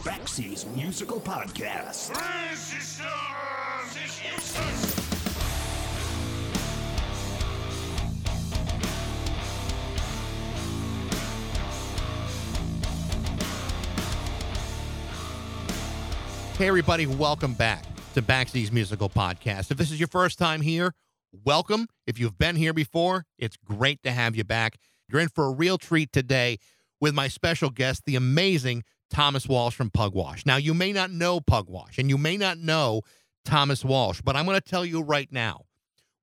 Backseas Musical Podcast. Hey, everybody, welcome back to Backseas Musical Podcast. If this is your first time here, welcome. If you've been here before, it's great to have you back. You're in for a real treat today with my special guest, the amazing Thomas Walsh from Pugwash. Now, you may not know Pugwash and you may not know Thomas Walsh, but I'm going to tell you right now,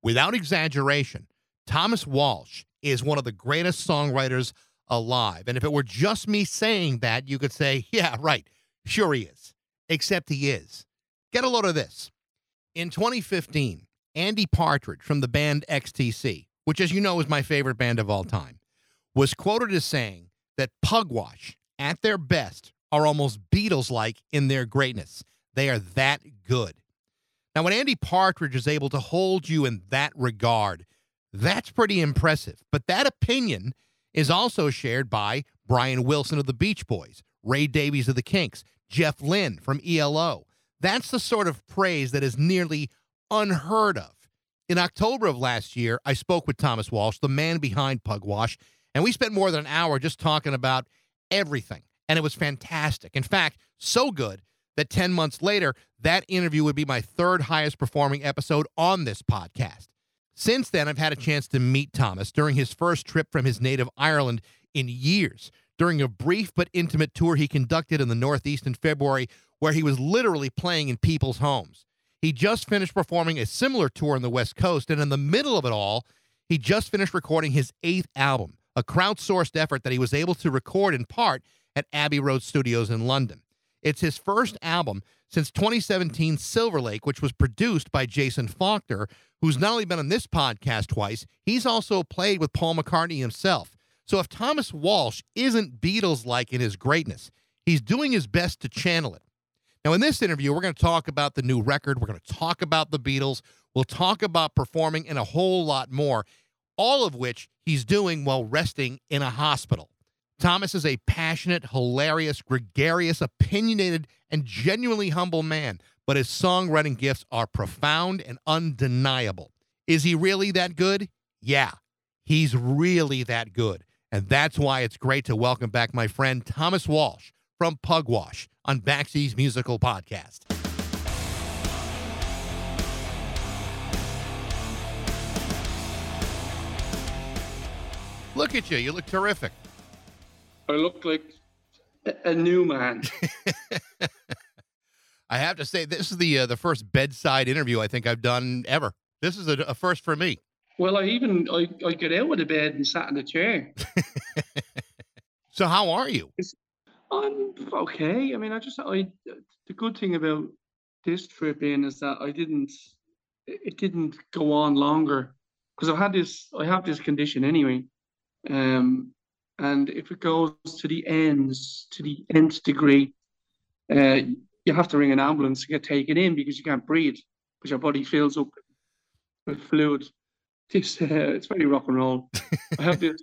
without exaggeration, Thomas Walsh is one of the greatest songwriters alive. And if it were just me saying that, you could say, yeah, right, sure he is, except he is. Get a load of this. In 2015, Andy Partridge from the band XTC, which, as you know, is my favorite band of all time, was quoted as saying that Pugwash, at their best, are almost Beatles like in their greatness. They are that good. Now, when Andy Partridge is able to hold you in that regard, that's pretty impressive. But that opinion is also shared by Brian Wilson of the Beach Boys, Ray Davies of the Kinks, Jeff Lynne from ELO. That's the sort of praise that is nearly unheard of. In October of last year, I spoke with Thomas Walsh, the man behind Pugwash, and we spent more than an hour just talking about everything. And it was fantastic. In fact, so good that 10 months later, that interview would be my third highest performing episode on this podcast. Since then, I've had a chance to meet Thomas during his first trip from his native Ireland in years, during a brief but intimate tour he conducted in the Northeast in February, where he was literally playing in people's homes. He just finished performing a similar tour on the West Coast, and in the middle of it all, he just finished recording his eighth album, a crowdsourced effort that he was able to record in part at Abbey Road Studios in London. It's his first album since 2017 Silver Lake, which was produced by Jason Falkner, who's not only been on this podcast twice, he's also played with Paul McCartney himself. So if Thomas Walsh isn't Beatles like in his greatness, he's doing his best to channel it. Now, in this interview, we're going to talk about the new record. We're going to talk about the Beatles. We'll talk about performing and a whole lot more, all of which he's doing while resting in a hospital. Thomas is a passionate, hilarious, gregarious, opinionated, and genuinely humble man, but his songwriting gifts are profound and undeniable. Is he really that good? Yeah, he's really that good. And that's why it's great to welcome back my friend Thomas Walsh from Pugwash on Backseas Musical Podcast. Look at you. You look terrific. I look like a- new man. I have to say, this is the uh, the first bedside interview I think I've done ever. This is a, a first for me. well, I even I, I got out of the bed and sat in the chair. So, how are you? I'm okay. I mean, I just I the good thing about this trip in is that I didn't it didn't go on longer because I've had this I have this condition anyway. Um and if it goes to the ends, to the nth degree, uh, you have to ring an ambulance to get taken in because you can't breathe, because your body fills up with fluid. This, uh, it's very rock and roll. I have this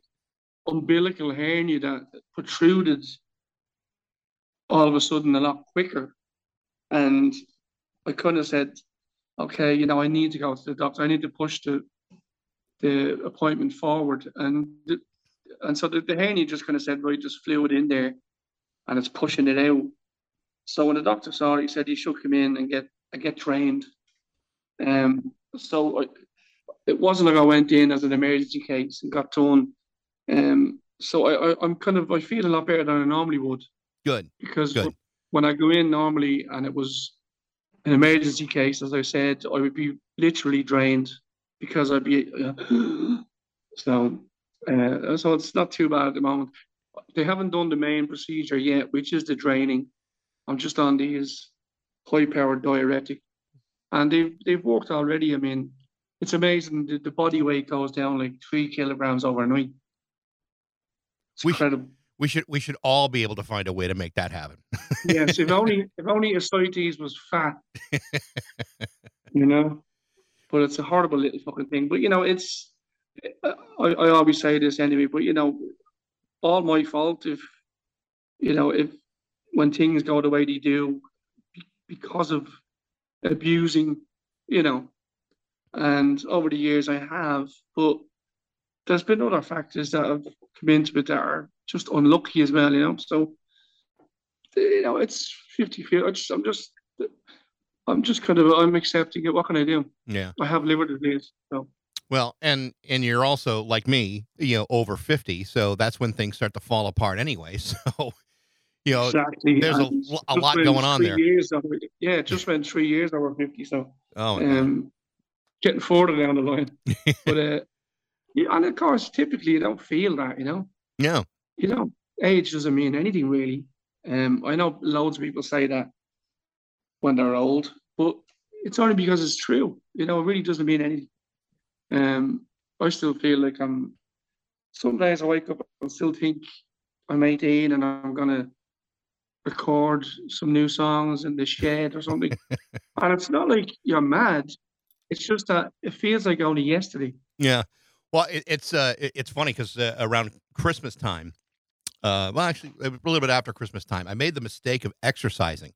umbilical hernia that protruded all of a sudden a lot quicker. And I kind of said, okay, you know, I need to go to the doctor. I need to push the the appointment forward. And the, and so the, the hernia just kind of said, right, just fluid in there and it's pushing it out. So when the doctor saw it, he said he should come in and get and get trained. Um, so I, it wasn't like I went in as an emergency case and got done. Um, so I, I I'm kind of I feel a lot better than I normally would Good. because Good. when I go in normally and it was an emergency case, as I said, I would be literally drained because I'd be uh, so. Uh, so it's not too bad at the moment. They haven't done the main procedure yet, which is the draining. I'm just on these high-powered diuretic, and they've they've worked already. I mean, it's amazing. The, the body weight goes down like three kilograms overnight. It's We incredible. We should we should all be able to find a way to make that happen. yes, if only if only ascites was fat, you know. But it's a horrible little fucking thing. But you know, it's I, I always say this anyway. But you know, all my fault if you know if when things go the way they do because of abusing, you know. And over the years, I have, but there's been other factors that have come into it that are just unlucky as well, you know. So, you know, it's 50 50. I I'm just, I'm just kind of, I'm accepting it. What can I do? Yeah. I have liver disease. So, Well, and and you're also like me, you know, over 50, so that's when things start to fall apart anyway. So, you know, exactly. there's a, And lo- a lot going on there. Over, yeah, it just went three years over 50. So, Oh, um, getting further down the line. but, uh, yeah, and of course, typically you don't feel that, you know. yeah. you know, age doesn't mean anything really. Um, I know loads of people say that when they're old, but it's only because it's true. You know, it really doesn't mean anything. Um, I still feel like I'm. Some days I wake up and still think I'm 18 and I'm gonna record some new songs in the shed or something. and it's not like you're mad. It's just that it feels like only yesterday. Yeah. Well, it, it's uh, it- it's funny because uh, around Christmas time, uh, well, actually, a little bit after Christmas time, I made the mistake of exercising.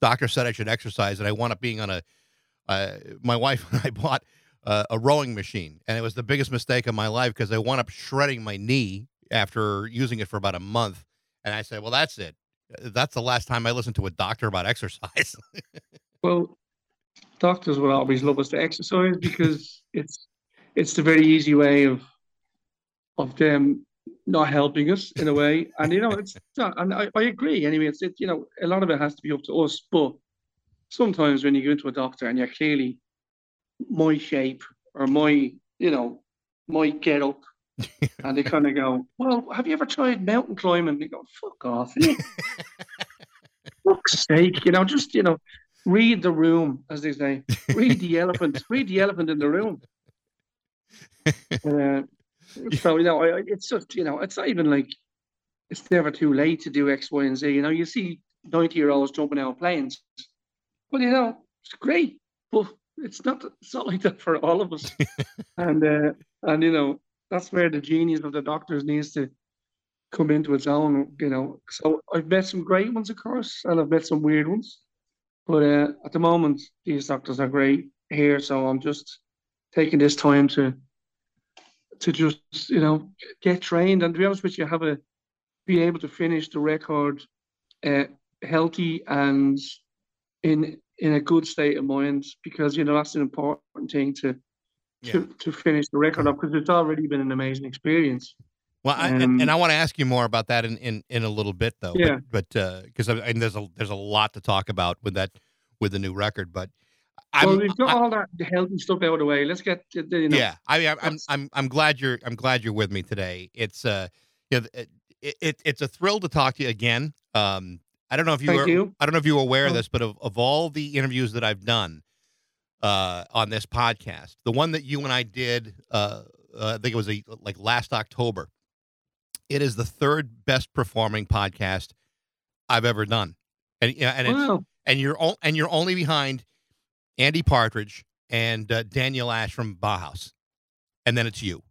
Doctor said I should exercise, and I wound up being on a. Uh, my wife and I bought uh, a rowing machine, and it was the biggest mistake of my life because I wound up shredding my knee after using it for about a month. And I said, "Well, that's it. That's the last time I listened to a doctor about exercise." Well, doctors will always love us to exercise because it's it's the very easy way of of them not helping us in a way. And you know, it's not, and I, I agree. Anyway, it's it, you know, a lot of it has to be up to us. But sometimes when you go into a doctor and you're clearly my shape or my, you know, my get up. and they kind of go, Well, have you ever tried mountain climbing? They go, Fuck off. you?" fuck's sake, you know, just you know, read the room, as they say. Read the elephant. read the elephant in the room. Uh, so you know, it's just you know, it's not even like it's never too late to do X, Y, and Z. You know, you see ninety-year-olds jumping out of planes. Well, you know, it's great, but it's not. It's not like that for all of us. and uh, and you know, that's where the genius of the doctors needs to come into its own. You know, so I've met some great ones, of course, and I've met some weird ones. But uh, at the moment, these doctors are great here, so I'm just taking this time to to just you know get trained and to be honest with you, have a be able to finish the record uh, healthy and in in a good state of mind because you know that's an important thing to to, to finish the record up because it's already been an amazing experience. Well, I, and, Um, and I want to ask you more about that in, in, in a little bit, though. Yeah. But because I and there's a there's a lot to talk about with that with the new record. But I'm, well, we've got I- all that healthy stuff out of the way. Let's get to, the- you know, yeah. I mean, I'm, I'm I'm I'm glad you're I'm glad you're with me today. It's uh, you know, it, it it's a thrill to talk to you again. Um, I don't know if you were you. I don't know if you were aware of Oh. this, but of, of all the interviews that I've done uh, on this podcast, the one that you and I did, uh, uh, I think it was a, like last October. It is the third best performing podcast I've ever done, and yeah, and it's, Wow. and you're o- and you're only behind Andy Partridge and uh, Daniel Ash from Bauhaus, and then it's you.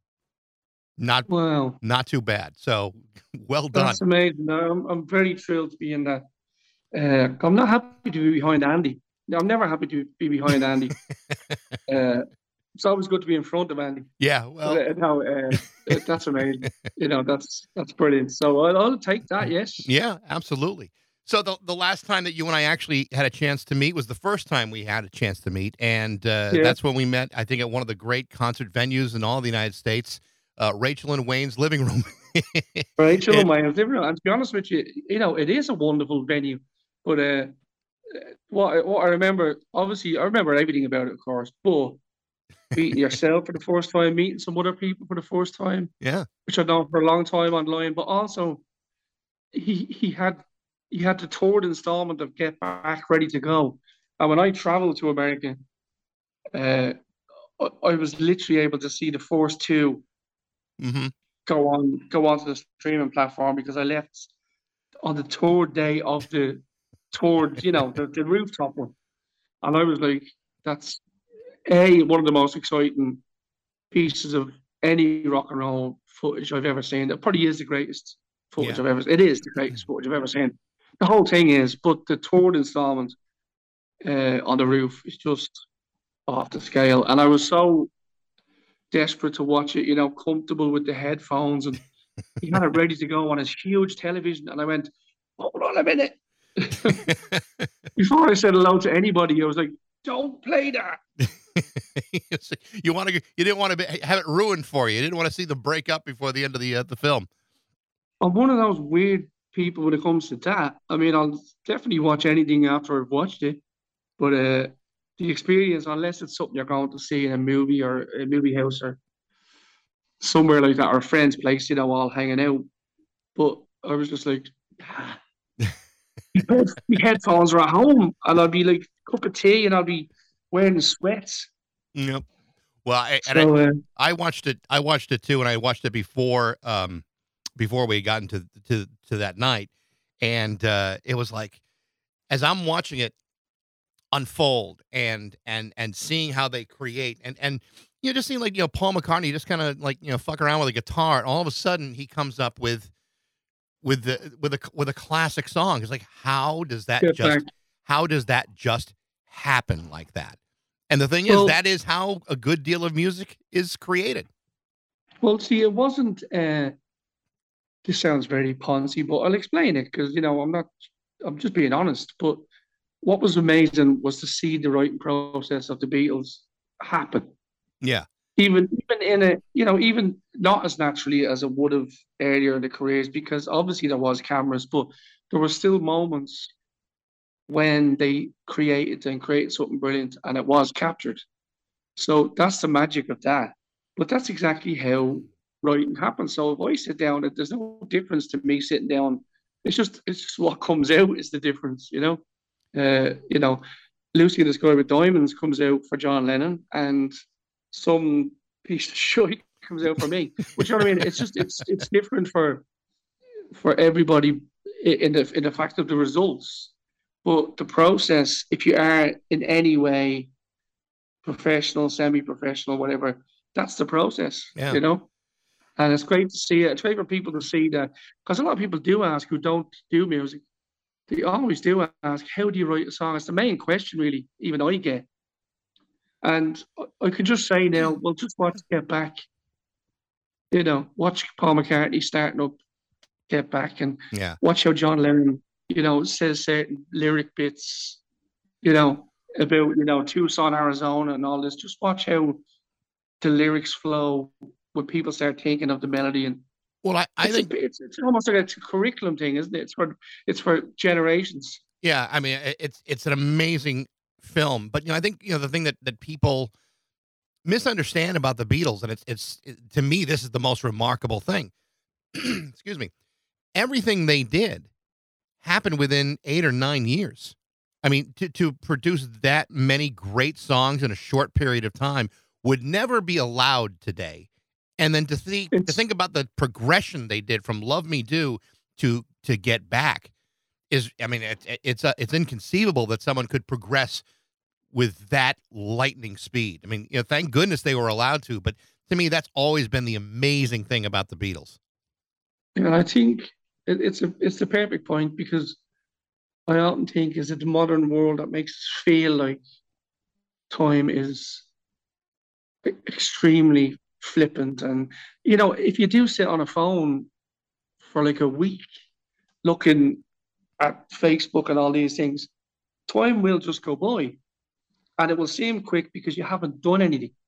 Not Wow. not too bad. So well done. That's amazing. I'm, I'm very thrilled to be in that. Uh, I'm not happy to be behind Andy. I'm never happy to be behind Andy. uh, it's always good to be in front of Andy. Yeah. Well, uh, no, uh, uh, that's amazing. You know, that's that's brilliant. So I'll, I'll take that. Yes. Yeah, absolutely. So the the last time that you and I actually had a chance to meet was the first time we had a chance to meet, and uh, Yeah. that's when we met. I think at one of the great concert venues in all the United States, uh, Rachel and Wayne's living room. Rachel and Wayne, different. And to be honest with you, you know, it is a wonderful venue. But uh, uh, what I, what I remember, obviously, I remember everything about it, of course. But meeting yourself for the first time, meeting some other people for the first time, yeah, which I've known for a long time online. But also, he he had he had the third installment of Get Back Ready to Go, and when I traveled to America, uh, I, I was literally able to see the first two hmm go on go onto the streaming platform because I left on the third day of the third, you know, the, the rooftop one. And I was like, that's A, one of the most exciting pieces of any rock and roll footage I've ever seen. It probably is the greatest footage Yeah. I've ever It is the greatest footage I've ever seen. The whole thing is, but the third installment uh, on the roof is just off the scale. And I was so desperate to watch it, you know, comfortable with the headphones and he had it ready to go on his huge television. And I went, hold on a minute. Before I said hello to anybody, I was like, don't play that. you want to? You didn't want to be, have it ruined for you. You didn't want to see the breakup before the end of the uh, the film. I'm one of those weird people when it comes to that. I mean, I'll definitely watch anything after I've watched it, but uh, the experience, unless it's something you're going to see in a movie or a movie house or somewhere like that, or a friend's place, you know, all hanging out. But I was just like, ah. my headphones are at home, and I'd be like cup of tea, and I'd be wearing sweats. Yep. Well, I, and so, I, uh, I watched it. I watched it too, and I watched it before um before we got into to to that night, and uh, it was like as I'm watching it unfold and and and seeing how they create and and you know just seeing like you know Paul McCartney just kind of like you know fuck around with a guitar, and all of a sudden he comes up with with the with a with a classic song. It's like how does that Good just fact. how does that just happen like that? And the thing well, is, that is how a good deal of music is created. Well, see, it wasn't. Uh, this sounds very poncy, but I'll explain it because you know I'm not. I'm just being honest. But what was amazing was to see the writing process of the Beatles happen. Yeah. Even even in a you know even not as naturally as it would have earlier in the careers because obviously there was cameras, but there were still moments when they created and created something brilliant and it was captured. So that's the magic of that. But that's exactly how writing happens. So if I sit down, it, there's no difference to me sitting down. It's just it's just what comes out is the difference, you know. Uh, you know, Lucy in the Sky with Diamonds comes out for John Lennon, and some piece of shit comes out for me. Which you know what I mean? It's just it's it's different for for everybody in the in the fact of the results. But the process, if you are in any way professional, semi-professional, whatever, that's the process. Yeah. You know? And it's great to see it. It's great for people to see that because a lot of people do ask who don't do music. They always do ask, how do you write a song? It's the main question, really, even I get. And I can just say now, well, just watch Get Back. You know, watch Paul McCartney starting up Get Back and yeah. watch how John Lennon you know, says certain lyric bits, you know, about, you know, Tucson, Arizona and all this. Just watch how the lyrics flow when people start thinking of the melody and well, I, I it's think a, it's, it's almost like a curriculum thing, isn't it? It's for it's for generations. Yeah, I mean, it's it's an amazing film, but you know, I think you know the thing that that people misunderstand about the Beatles, and it's it's it, to me this is the most remarkable thing. Excuse me, everything they did happened within eight or nine years. I mean, to, to produce that many great songs in a short period of time would never be allowed today. And then to think to think about the progression they did from "Love Me Do" to to "Get Back" is, I mean, it, it's a, it's inconceivable that someone could progress with that lightning speed. I mean, you know, thank goodness they were allowed to. But to me, that's always been the amazing thing about the Beatles. And I think it, it's a it's the perfect point because I often think is it the modern world that makes us feel like time is extremely flippant and you know if you do sit on a phone for like a week looking at Facebook and all these things, time will just go by, and it will seem quick because you haven't done anything.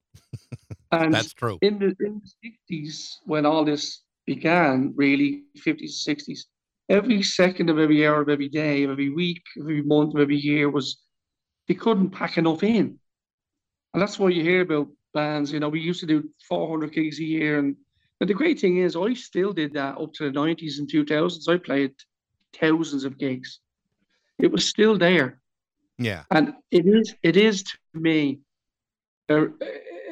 And that's true. In the in the sixties, when all this began really 50s, 60s. Every second of every hour of every day, of every week, of every month, of every year was they couldn't pack enough in. And that's why you hear about bands, you know, we used to do 400 gigs a year. And, and the great thing is, I still did that up to the 90s and 2000s. I played thousands of gigs. It was still there. Yeah. And it is, it is to me a,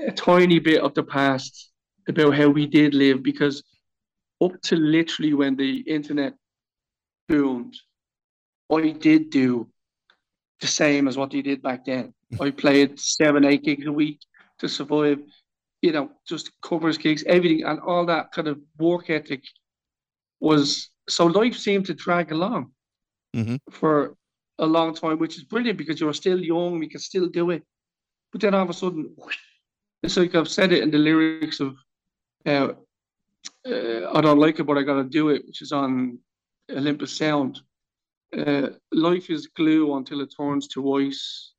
a tiny bit of the past about how we did live because up to literally when the internet boomed, I did do the same as what they did back then. Mm. I played seven, eight gigs a week to survive, you know, just covers gigs, everything, and all that kind of work ethic was so life seemed to drag along. Mhm. for a long time, which is brilliant because you're still young, we can still do it. But then all of a sudden, it's like I've said it in the lyrics of uh, uh, I don't like it, but I gotta do it, which is on Olympus Sound. Uh, life is glue until it turns to ice.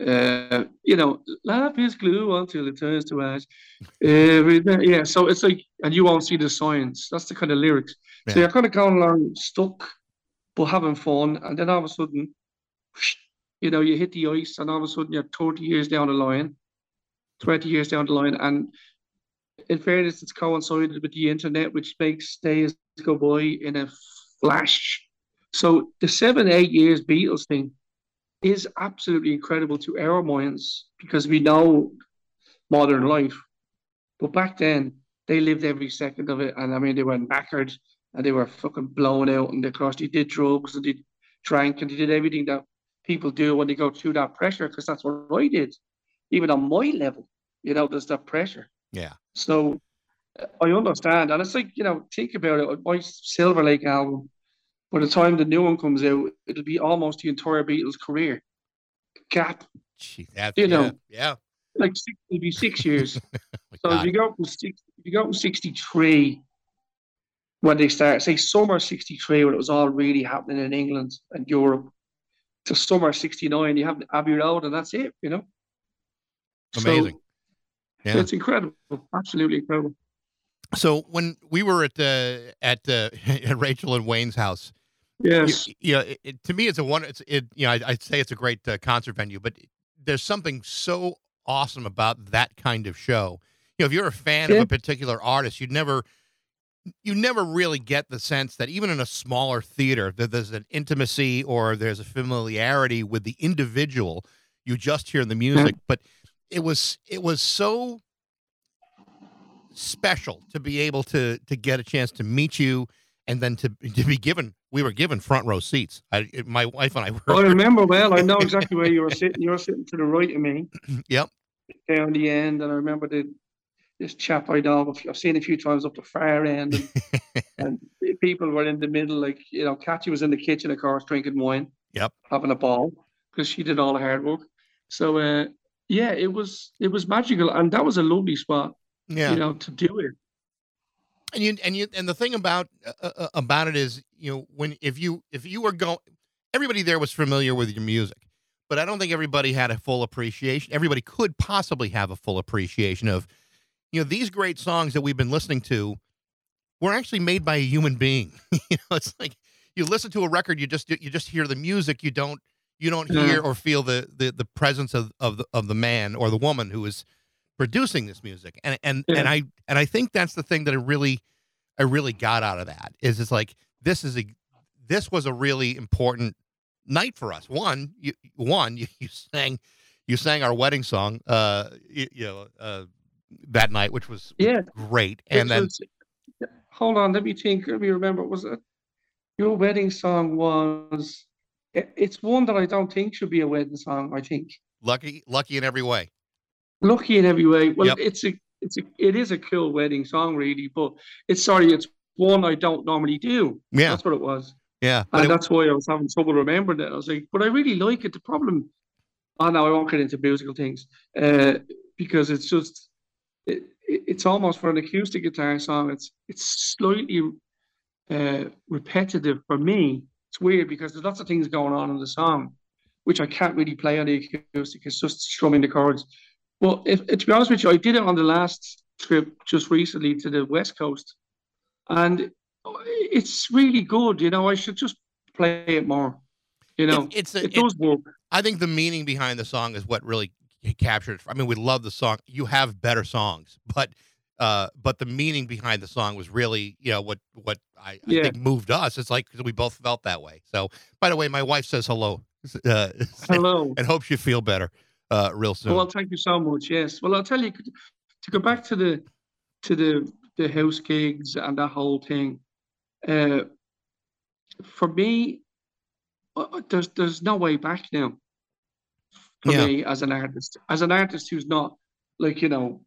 Uh, you know, life is glue until it turns to ash. Every day, yeah, so it's like, and you won't see the signs. That's the kind of lyrics. So you're kind of going along stuck, but having fun, and then all of a sudden, you know, you hit the ice, and all of a sudden you're 30 years down the line, 20 years down the line, and in fairness, it's coincided with the internet, which makes days go by in a flash. So the seven, eight years Beatles thing is absolutely incredible to our minds because we know modern life. But back then, they lived every second of it. And I mean, they were knackered and they were fucking blown out. And of course, they did drugs and they drank and they did everything that people do when they go through that pressure because that's what I did. Even on my level, you know, there's that pressure. Yeah. So I understand. And it's like, you know, think about it. My Silver Lake album, by the time the new one comes out, it'll be almost the entire Beatles career gap. Gee, that's, You yeah, know. yeah. Like six, it'll be six years. My So if you go from six, if you go from sixty three when they start, say summer sixty three when it was all really happening in England and Europe, to summer sixty nine, you have Abbey Road and that's it, you know. So Amazing. Yeah. it's incredible, absolutely incredible. So when we were at the at uh, at Rachel and Wayne's house, Yes. you, you know, it, it- to me, it's a one. It's it. You know, I, I'd say it's a great uh, concert venue, but there's something so awesome about that kind of show. You know, if you're a fan of a particular artist, you'd never, you never really get the sense that even in a smaller theater, that there's an intimacy or there's a familiarity with the individual. You just hear the music, but it was it was so special to be able to to get a chance to meet you and then to to be given we were given front row seats. I, my wife and I I remember well. I know exactly where you were sitting. You were sitting to the right of me. Yep. Down the end, and I remember the this chap I know. I've seen a few times up the far end, and, and people were in the middle. Like you know, Kathy was in the kitchen, of course, drinking wine. Yep. Having a ball because she did all the hard work. So uh, yeah, it was it was magical, and that was a lovely spot. Yeah. You know, to do it. And you and you and the thing about uh, uh, about it is you know when if you if you were going everybody there was familiar with your music but i don't think everybody had a full appreciation everybody could possibly have a full appreciation of you know these great songs that we've been listening to were actually made by a human being. You know it's like you listen to a record you just you just hear the music you don't you don't hear or feel the the, the presence of, of the of the man or the woman who is producing this music and and Yeah. and i and i think that's the thing that i really i really got out of that is it's like this is a this was a really important night for us one you one you, you sang you sang our wedding song uh you, you know uh that night which was Yeah. great and It then was- hold on, let me think. Let me remember. Was it your wedding song? Was it- it's one that I don't think should be a wedding song. I think lucky lucky in every way lucky in every way. Well, Yep. it's a it's a it is a cool wedding song, really. But it's sorry, it's one I don't normally do. yeah That's what it was, yeah and it- that's why I was having trouble remembering it. I was like, but I really like it. The problem, oh no, I won't get into musical things, uh, because it's just it, it- it's almost for an acoustic guitar song. It's it's slightly uh, repetitive for me. It's weird because there's lots of things going on in the song, which I can't really play on the acoustic. It's just strumming the chords. Well, if, to be honest with you, I did it on the last trip just recently to the West Coast, and it's really good. You know, I should just play it more. You know, it- it's a, it it- does work. I think the meaning behind the song is what really captured. I mean, we love the song. You have better songs, but uh, but the meaning behind the song was really, you know, what what I, I Yeah. think moved us. It's like 'cause we both felt that way. So, by the way, my wife says hello, uh, Hello. and hopes you feel better uh, real soon. Well, thank you so much. Yes. Well, I'll tell you to go back to the to the the house gigs and that whole thing. Uh, for me, uh, uh, there's there's no way back now. For Yeah. me, as an artist, as an artist who's not like you know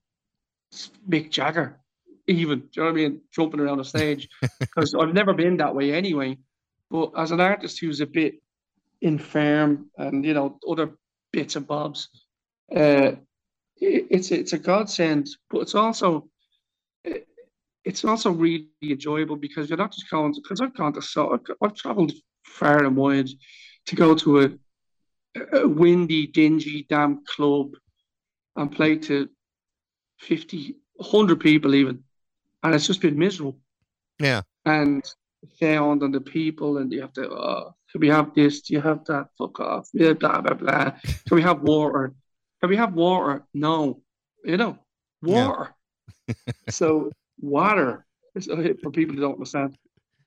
Mick Jagger, even do you know what I mean, jumping around the stage, because I've never been that way anyway. But as an artist who's a bit infirm and you know other bits and bobs, uh, it, it's it's a godsend. But it's also it's also really enjoyable because you're not just going because I've gone to so I've, I've traveled far and wide to go to a, a windy, dingy, damp club and play to 50, 100 people even, and it's just been miserable. Yeah. And sound and the people, and you have to, oh, can we have this? Do you have that? Fuck off. Yeah, blah, blah, blah. Can we have water? Can we have water? No. You know, water. Yeah. so, water, for people who don't understand.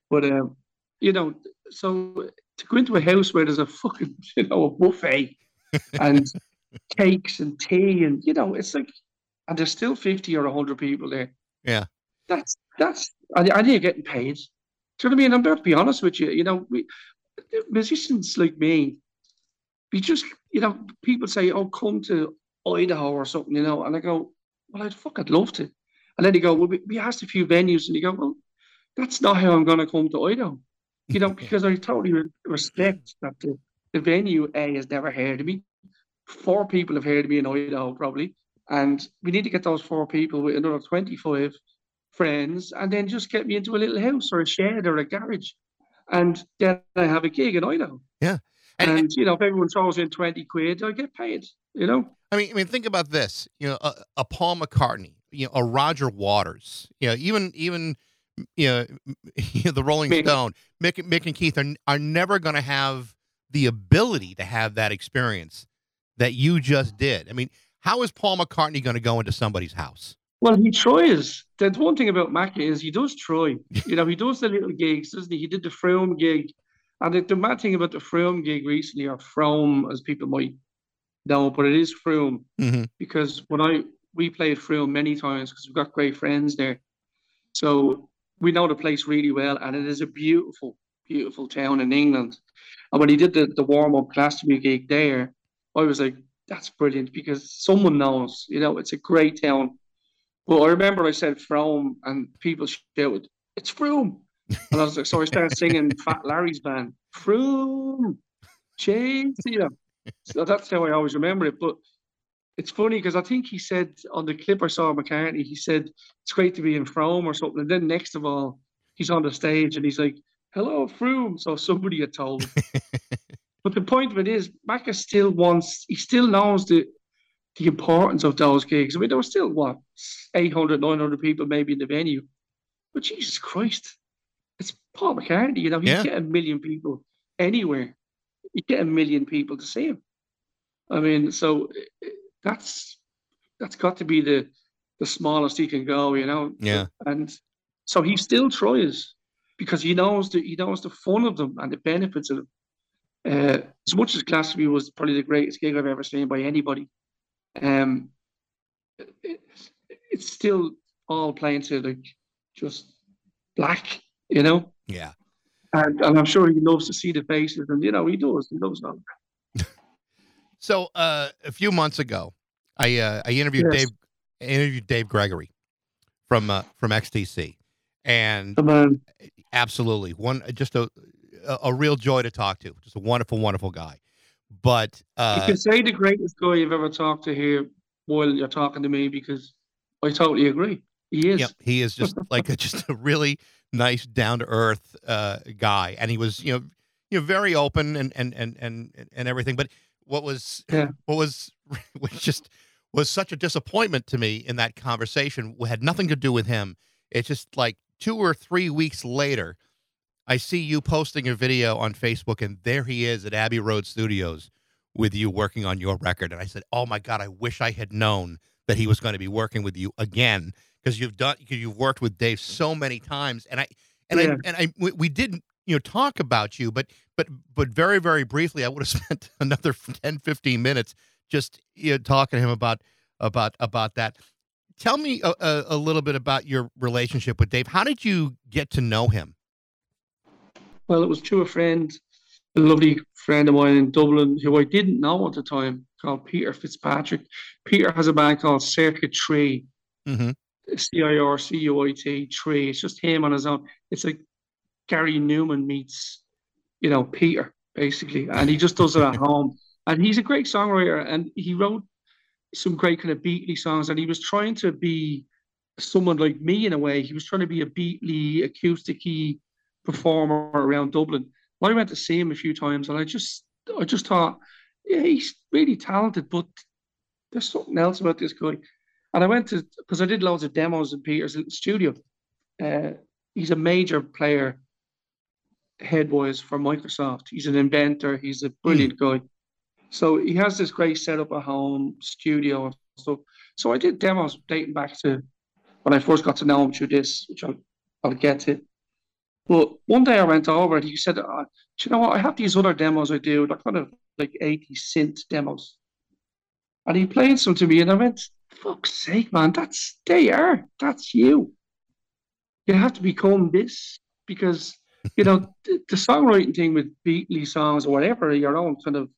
But, um, you know, so to go into a house where there's a fucking, you know, a buffet and cakes and tea, and, you know, it's like, and there's still 50 or 100 people there. Yeah. That's, that's, I, I need getting paid. Do you know what I mean? I'm going to be honest with you. You know, we musicians like me, we just, you know, people say, "Oh, come to Idaho or something," you know, and I go, "Well, I'd fuck, I'd love to." And then they go, "Well, we, we asked a few venues," and you go, "Well, that's not how I'm going to come to Idaho," you know, because I totally respect that the, the venue A has never heard of me. Four people have heard of me in Idaho probably, and we need to get those four people with another twenty-five friends and then just get me into a little house or a shed or a garage. And then I have a gig in Idaho. Yeah. And, and you know, if everyone throws in 20 quid, I get paid, you know? I mean, I mean, think about this, you know, a, a Paul McCartney, you know, a Roger Waters, you know, even, even, you know, the Rolling Mick. Stone, Mick, Mick and Keith are, are never going to have the ability to have that experience that you just did. I mean, how is Paul McCartney going to go into somebody's house? Well, he tries. The one thing about Mackie is he does try. You know, he does the little gigs, doesn't he? He did the Frome gig. And the, the mad thing about the Frome gig recently, or Frome, as people might know, but it is Frome. Mm-hmm. Because when I we played Frome many times because we've got great friends there. So we know the place really well, and it is a beautiful, beautiful town in England. And when he did the, the warm up Glastonbury gig there, I was like, that's brilliant because someone knows, you know, it's a great town but I remember I said Frome and people shouted, It's Froome. And I was like, so I started singing Fat Larry's band, Froome, change, you know. So that's how I always remember it. But it's funny because I think he said on the clip I saw McCartney, he said, It's great to be in Frome or something. And then next of all, he's on the stage and he's like, Hello, Froome. So somebody had told him. but the point of it is, Macca still wants, he still knows that the importance of those gigs. I mean, there were still, what, 800, 900 people maybe in the venue. But Jesus Christ, it's Paul McCartney, you know, you yeah. get a million people anywhere. You get a million people to see him. I mean, so that's that's got to be the the smallest he can go, you know. Yeah. And so he still tries because he knows the he knows the fun of them and the benefits of them. Uh, as much as Glastonbury was probably the greatest gig I've ever seen by anybody, um, it, it's still all playing to like just black, you know. Yeah. And, and I'm sure he loves to see the faces, and you know he does. He loves them. so uh, a few months ago, I uh, I interviewed yes. Dave I interviewed Dave Gregory from uh, from XTC, and absolutely one just a a real joy to talk to. Just a wonderful, wonderful guy. But uh, you can say the greatest guy you've ever talked to here while you're talking to me because I totally agree. He is. Yep, he is just like a, just a really nice, down to earth uh, guy, and he was you know you know very open and and and and and everything. But what was yeah. what was was just was such a disappointment to me in that conversation had nothing to do with him. It's just like two or three weeks later, I see you posting a video on Facebook, and there he is at Abbey Road Studios with you working on your record. And I said, "Oh my God, I wish I had known that he was going to be working with you again because you've done because you've worked with Dave so many times." And I and yeah. I and I we, we didn't you know talk about you, but but but very very briefly, I would have spent another 10, 15 minutes just you know, talking to him about about about that. Tell me a, a, a little bit about your relationship with Dave. How did you get to know him? Well, it was through a friend, a lovely friend of mine in Dublin who I didn't know at the time called Peter Fitzpatrick. Peter has a band called Circuit Tree. Mm-hmm. C I R C U I T Tree. It's just him on his own. It's like Gary Numan meets you know, Peter, basically. And he just does it at home. And he's a great songwriter and he wrote some great kind of beatly songs. And he was trying to be someone like me in a way. He was trying to be a beatly, acousticy performer around Dublin. I went to see him a few times and I just I just thought, yeah, he's really talented, but there's something else about this guy. And I went to because I did loads of demos in Peter's studio. Uh, he's a major player head headwise for Microsoft. He's an inventor. He's a brilliant mm. guy. So he has this great setup at home, studio and stuff. So I did demos dating back to when I first got to know him through this, which I'll, I'll get to. But one day I went over and he said, oh, you know what? I have these other demos I do. They're kind of like 80 synth demos. And he played some to me and I went, Fuck's sake, man, that's they are. That's you. You have to become this because you know, the, the, songwriting thing with beatly songs or whatever, your own kind of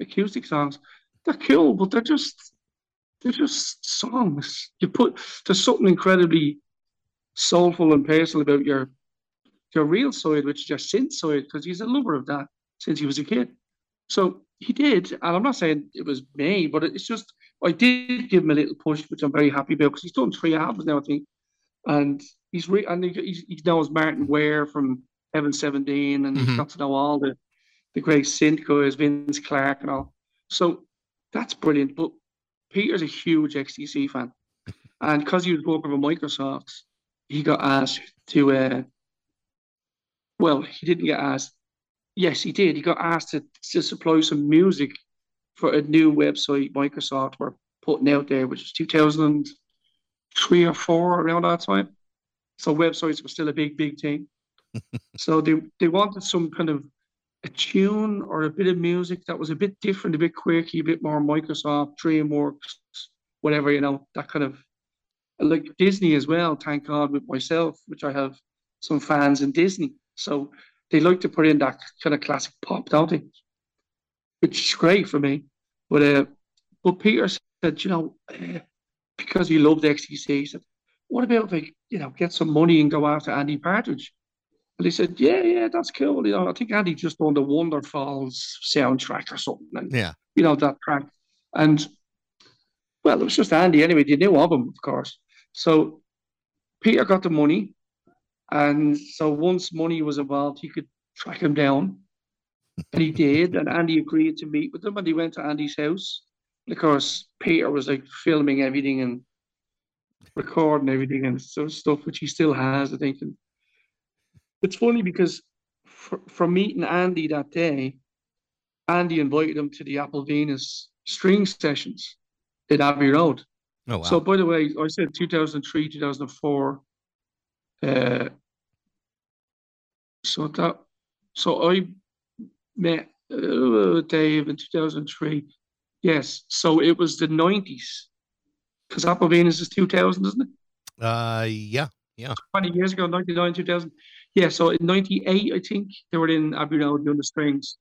acoustic songs, they're cool, but they're just they're just songs. You put there's something incredibly soulful and personal about your your real side, which is just synth side, because he's a lover of that since he was a kid. So he did, and I'm not saying it was me, but it's just I did give him a little push, which I'm very happy about because he's done three albums now, I think, and he's re- and he, he knows Martyn Ware from Heaven 17, and mm-hmm. he's got to know all the, the great synth guys, Vince Clarke and all. So that's brilliant. But Peter's a huge XTC fan. And because he was working for Microsoft, he got asked to, uh, well, he didn't get asked. Yes, he did. He got asked to, to supply some music for a new website Microsoft were putting out there, which was 2003 or four around that time. So websites were still a big, big thing so they they wanted some kind of a tune or a bit of music that was a bit different, a bit quirky, a bit more Microsoft, DreamWorks, whatever, you know, that kind of like Disney as well, thank God with myself, which I have some fans in Disney. So they like to put in that kind of classic pop, don't they? Which is great for me. But uh, but Peter said, you know, uh, because he loved XTC, he said, what about if I, you know, get some money and go after Andy Partridge? And he said, "Yeah, yeah, that's cool." You know, I think Andy just done the Wonderfalls soundtrack or something, and yeah, you know that track. And well, it was just Andy anyway. You knew of him, of course. So Peter got the money, and so once money was involved, he could track him down, and he did. And Andy agreed to meet with him, and he went to Andy's house. And of course, Peter was like filming everything and recording everything and so stuff, which he still has, I think. And it's funny because from meeting Andy that day, Andy invited him to the Apple Venus string sessions in Abbey Road. Oh, wow. So, by the way, I said 2003, 2004. Uh, so that, so I met uh, Dave in 2003. Yes, so it was the 90s because Apple Venus is 2000, isn't it? Uh, yeah, yeah. 20 years ago, 99, 2000. Yeah, so in '98, I think they were in Abbey Road doing the strings.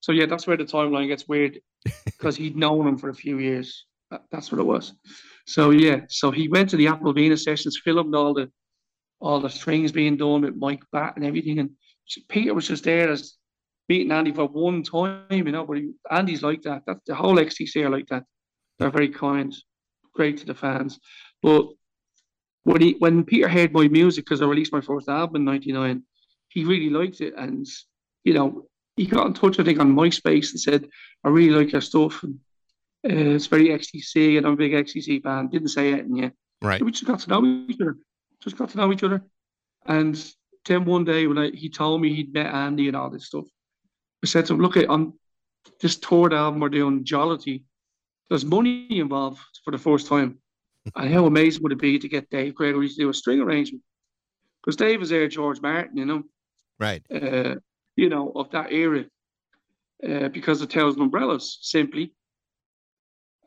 So yeah, that's where the timeline gets weird because he'd known him for a few years. that's what it was. So yeah, so he went to the Apple Venus sessions, filmed all the all the strings being done with Mike Batt and everything, and Peter was just there as beating Andy for one time, you know. But he, Andy's like that. That's the whole XTC are like that. They're very kind, great to the fans. But when he when Peter heard my music because I released my first album in '99, he really liked it, and you know he got in touch I think on MySpace and said, "I really like your stuff, and uh, it's very XTC, and I'm a big XTC fan." Didn't say it, and yeah, right. we just got to know each other, just got to know each other, and then one day when I, he told me he'd met Andy and all this stuff, I said to him, "Look, at on this third album we're doing, Jollity, there's money involved for the first time." and how amazing would it be to get Dave Gregory to do a string arrangement? Because Dave is there, George Martin, you know, right? Uh, you know, of that era, uh, because of Thousand Umbrellas, simply.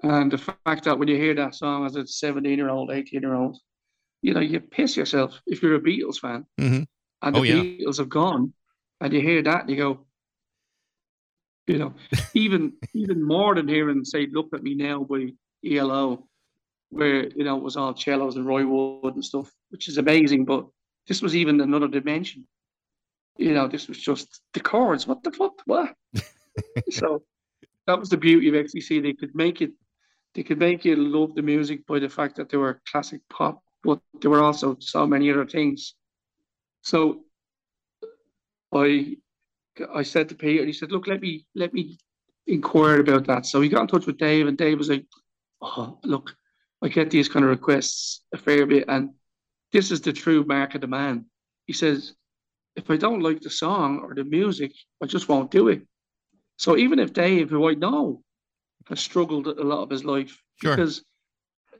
And the fact that when you hear that song as a 17 year old, 18 year old, you know, you piss yourself if you're a Beatles fan. Mm-hmm. And the oh, yeah. Beatles have gone, and you hear that and you go, you know, even even more than hearing say "Look at Me Now" by ELO, where you know it was all cellos and Roy Wood and stuff, which is amazing. But this was even another dimension. you know, this was just the chords. What the fuck? What? so that was the beauty of XTC. They could make it, they could make you love the music by the fact that they were classic pop, but there were also so many other things. So I, I said to Peter, he said, "Look, let me let me inquire about that." So he got in touch with Dave, and Dave was like, "Oh, look, I get these kind of requests a fair bit, and this is the true mark of the man." He says, "If I don't like the song or the music, I just won't do it." So even if Dave, who I know, has struggled a lot of his life Sure. because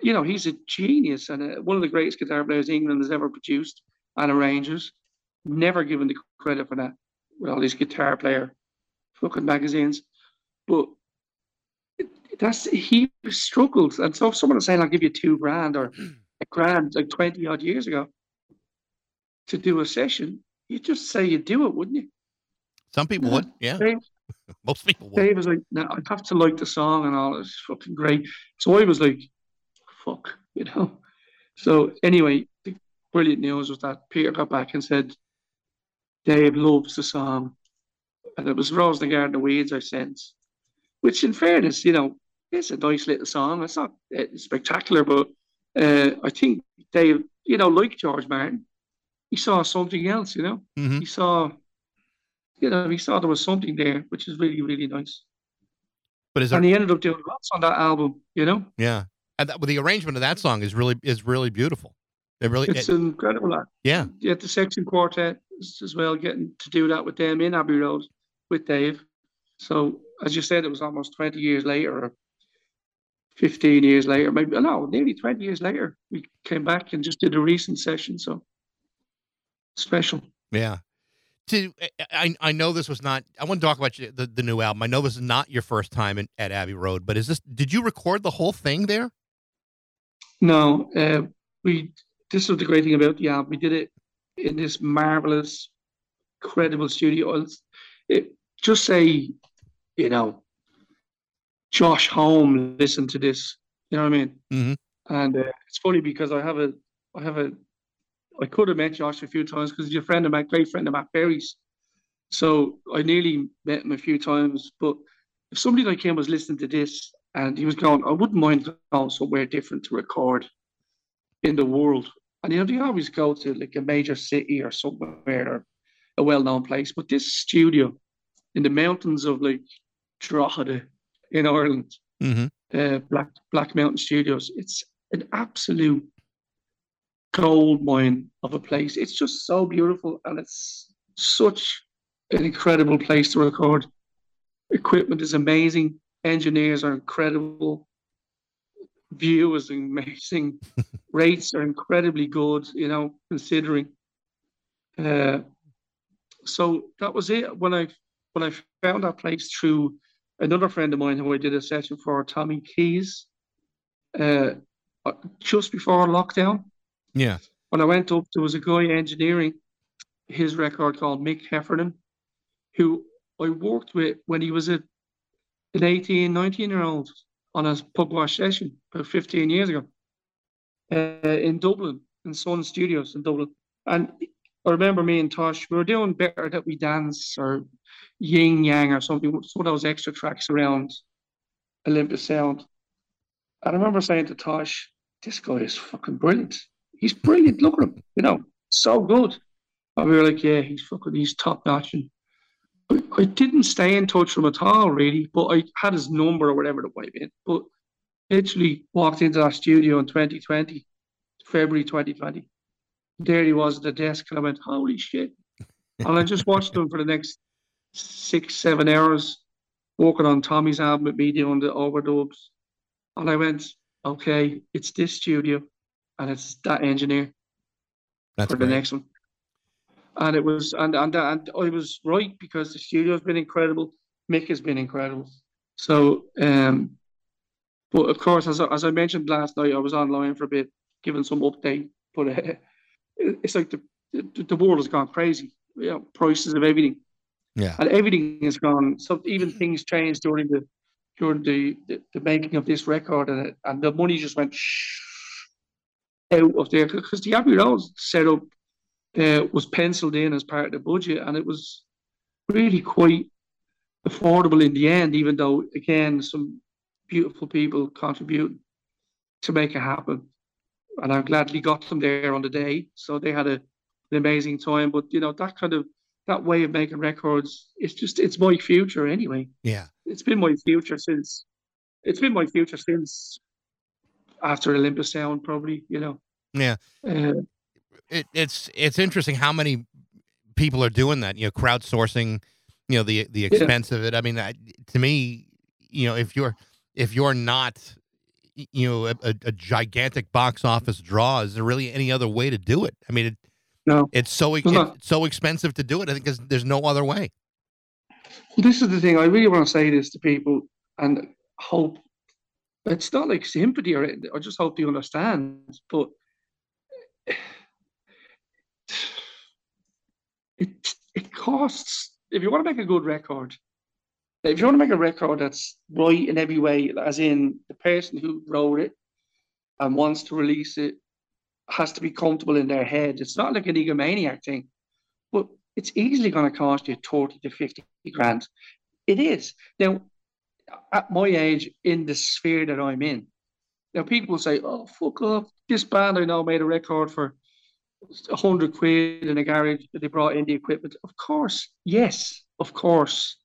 you know he's a genius and uh one of the greatest guitar players England has ever produced and arrangers, never given the credit for that with all these guitar player fucking magazines, but that's he struggled, and so if someone is saying I'll give you two grand or a grand like twenty odd years ago to do a session, you'd just say you'd do it, wouldn't you? Some people would. Yeah. Dave, Most people would. Dave was like, no, I have to like the song and all. It's fucking great. So I was like, fuck, you know. So anyway, the brilliant news was that Peter got back and said, Dave loves the song. And it was Rose the Garden of Weeds I sent, which in fairness, you know, it's a nice little song. It's not uh, spectacular, but uh, I think Dave, you know, like George Martin, he saw something else, you know. Mhm. He saw, you know, he saw there was something there, which is really, really nice. But is there? And he ended up doing lots on that album, you know. Yeah. And that, well, the arrangement of that song is really is really beautiful. It really. It's it- incredible. Yeah. Yeah, the section quartet as well, getting to do that with them in Abbey Road with Dave. So, as you said, it was almost 20 years later, 15 years later, maybe, oh, no, nearly 20 years later, we came back and just did a recent session. So, special. Yeah. To eh, eh, I I know this was not. I want to talk about the the new album. I know this is not your first time in, at Abbey Road, but is this? Did you record the whole thing there? No, uh, we. This was the great thing about the album. We did it in this marvelous, credible studio. It just say, you know, Josh Homme, listen to this. You know what I mean? Mhm. And uh, it's funny because I have a, I have a, I could have met Josh a few times because he's a friend of my great friend of Matt Berry's. So I nearly met him a few times. But if somebody like him was listening to this and he was going, I wouldn't mind going somewhere different to record in the world. And you know, they always go to like a major city or somewhere or a well-known place. But this studio in the mountains of like Drogheda in Ireland, Mm-hmm. uh, Black Black Mountain Studios, it's an absolute gold mine of a place. It's just so beautiful and it's such an incredible place to record. Equipment is amazing. Engineers are incredible. View is amazing. Rates are incredibly good, you know, considering. Uh, so that was it. When I when I found that place through another friend of mine who I did a session for, Tommy Keys, uh, uh, just before lockdown Yeah. when I went up, there was a guy engineering his record called Mick Heffernan, who I worked with when he was a, an 18, 19 year old on a pub session about 15 years ago uh, in Dublin, in Sun Studios in Dublin. And I remember me and Tosh, we were doing Better That We Dance or Yin Yang or something, some of those extra tracks around Olympus Sound. And I remember saying to Tosh, this guy is fucking brilliant. He's brilliant. Look at him, you know, so good. And we were like, yeah, he's fucking, he's top notch. And I, didn't stay in touch with him at all, really, but I had his number or whatever might have been. But literally walked into that studio in 2020, February 2020. There he was at the desk, and I went, holy shit. And I just watched him for the next six, seven hours, working on Tommy's album with me doing the overdubs. And I went, okay, it's this studio and it's that engineer That's for the next one. And it was, and and and I was right because the studio's been incredible. Mick has been incredible. So, um, but of course, as I, as I mentioned last night, I was online for a bit, giving some update. But uh, it's like the, the the world has gone crazy. You know, prices of everything, Yeah. and everything has gone. So even things changed during the during the the, the making of this record, and and the money just went out of there because the Abbey Road set up uh, was penciled in as part of the budget, and it was really quite affordable in the end. Even though, again, some beautiful people contribute to make it happen, and I gladly got them there on the day, so they had a, an amazing time. But you know that kind of that way of making records, it's just it's my future anyway. Yeah, it's been my future since it's been my future since after Olympus Sound, probably. You know. Yeah. Uh, it, it's it's interesting how many people are doing that. You know, crowdsourcing. You know the the expense yeah. of it. I mean, I, to me, you know, if you're if you're not, you know, a, a, gigantic box office draw, is there really any other way to do it? I mean, it, no, it's so it's so expensive to do it. I think there's, there's no other way. Well, this is the thing. I really want to say this to people and hope it's not like sympathy or I just hope you understand. But it it costs if you want to make a good record. If you want to make a record that's right in every way, as in the person who wrote it and wants to release it has to be comfortable in their head. It's not like an egomaniac thing, but it's easily going to cost you 30 to 50 grand. It is. Now, at my age, in the sphere that I'm in, now people say, oh, fuck off. This band I know made a record for a hundred quid in a garage that they brought in the equipment. Of course, yes, of course.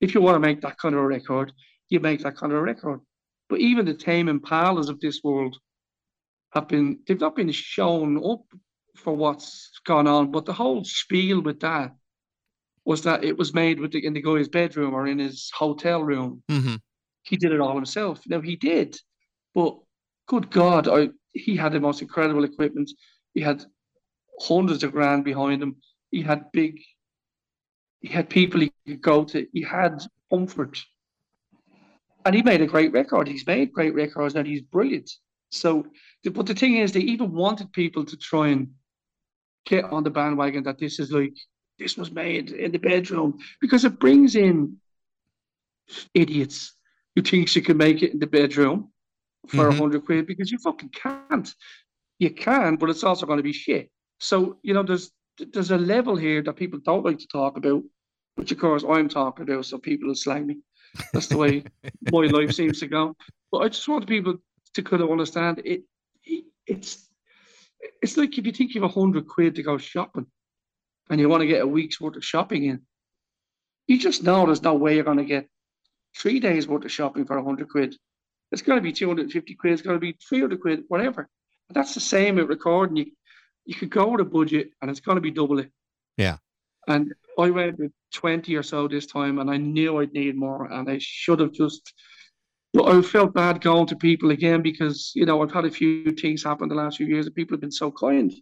If you want to make that kind of a record, you make that kind of a record. But even the Tame Impalas of this world have been they've not been shown up for what's gone on. But the whole spiel with that was that it was made with the, in the guy's bedroom or in his hotel room. Mm-hmm. He did it all himself. Now he did, but good God, I, he had the most incredible equipment. He had hundreds of grand behind him. He had big, he had people he could go to. He had comfort. And he made a great record. He's made great records and he's brilliant. So, but the thing is, they even wanted people to try and get on the bandwagon that this is like, this was made in the bedroom because it brings in idiots who thinks you can make it in the bedroom for a mm-hmm. hundred quid because you fucking can't. You can, but it's also going to be shit. So you know, there's there's a level here that people don't like to talk about, which of course I'm talking about, so people will slag me. That's the way my life seems to go. But I just want people to kind of understand it. it it's it's like if you think you have a hundred quid to go shopping, and you want to get a week's worth of shopping in, you just know there's no way you're going to get three days worth of shopping for a hundred quid. It's going to be 250 quid, it's going to be 300 quid, whatever. And that's the same with recording. You, you could go with a budget and it's going to be double it. Yeah. And I went with 20 or so this time and I knew I'd need more and I should have just. But I felt bad going to people again because, you know, I've had a few things happen the last few years and people have been so kind.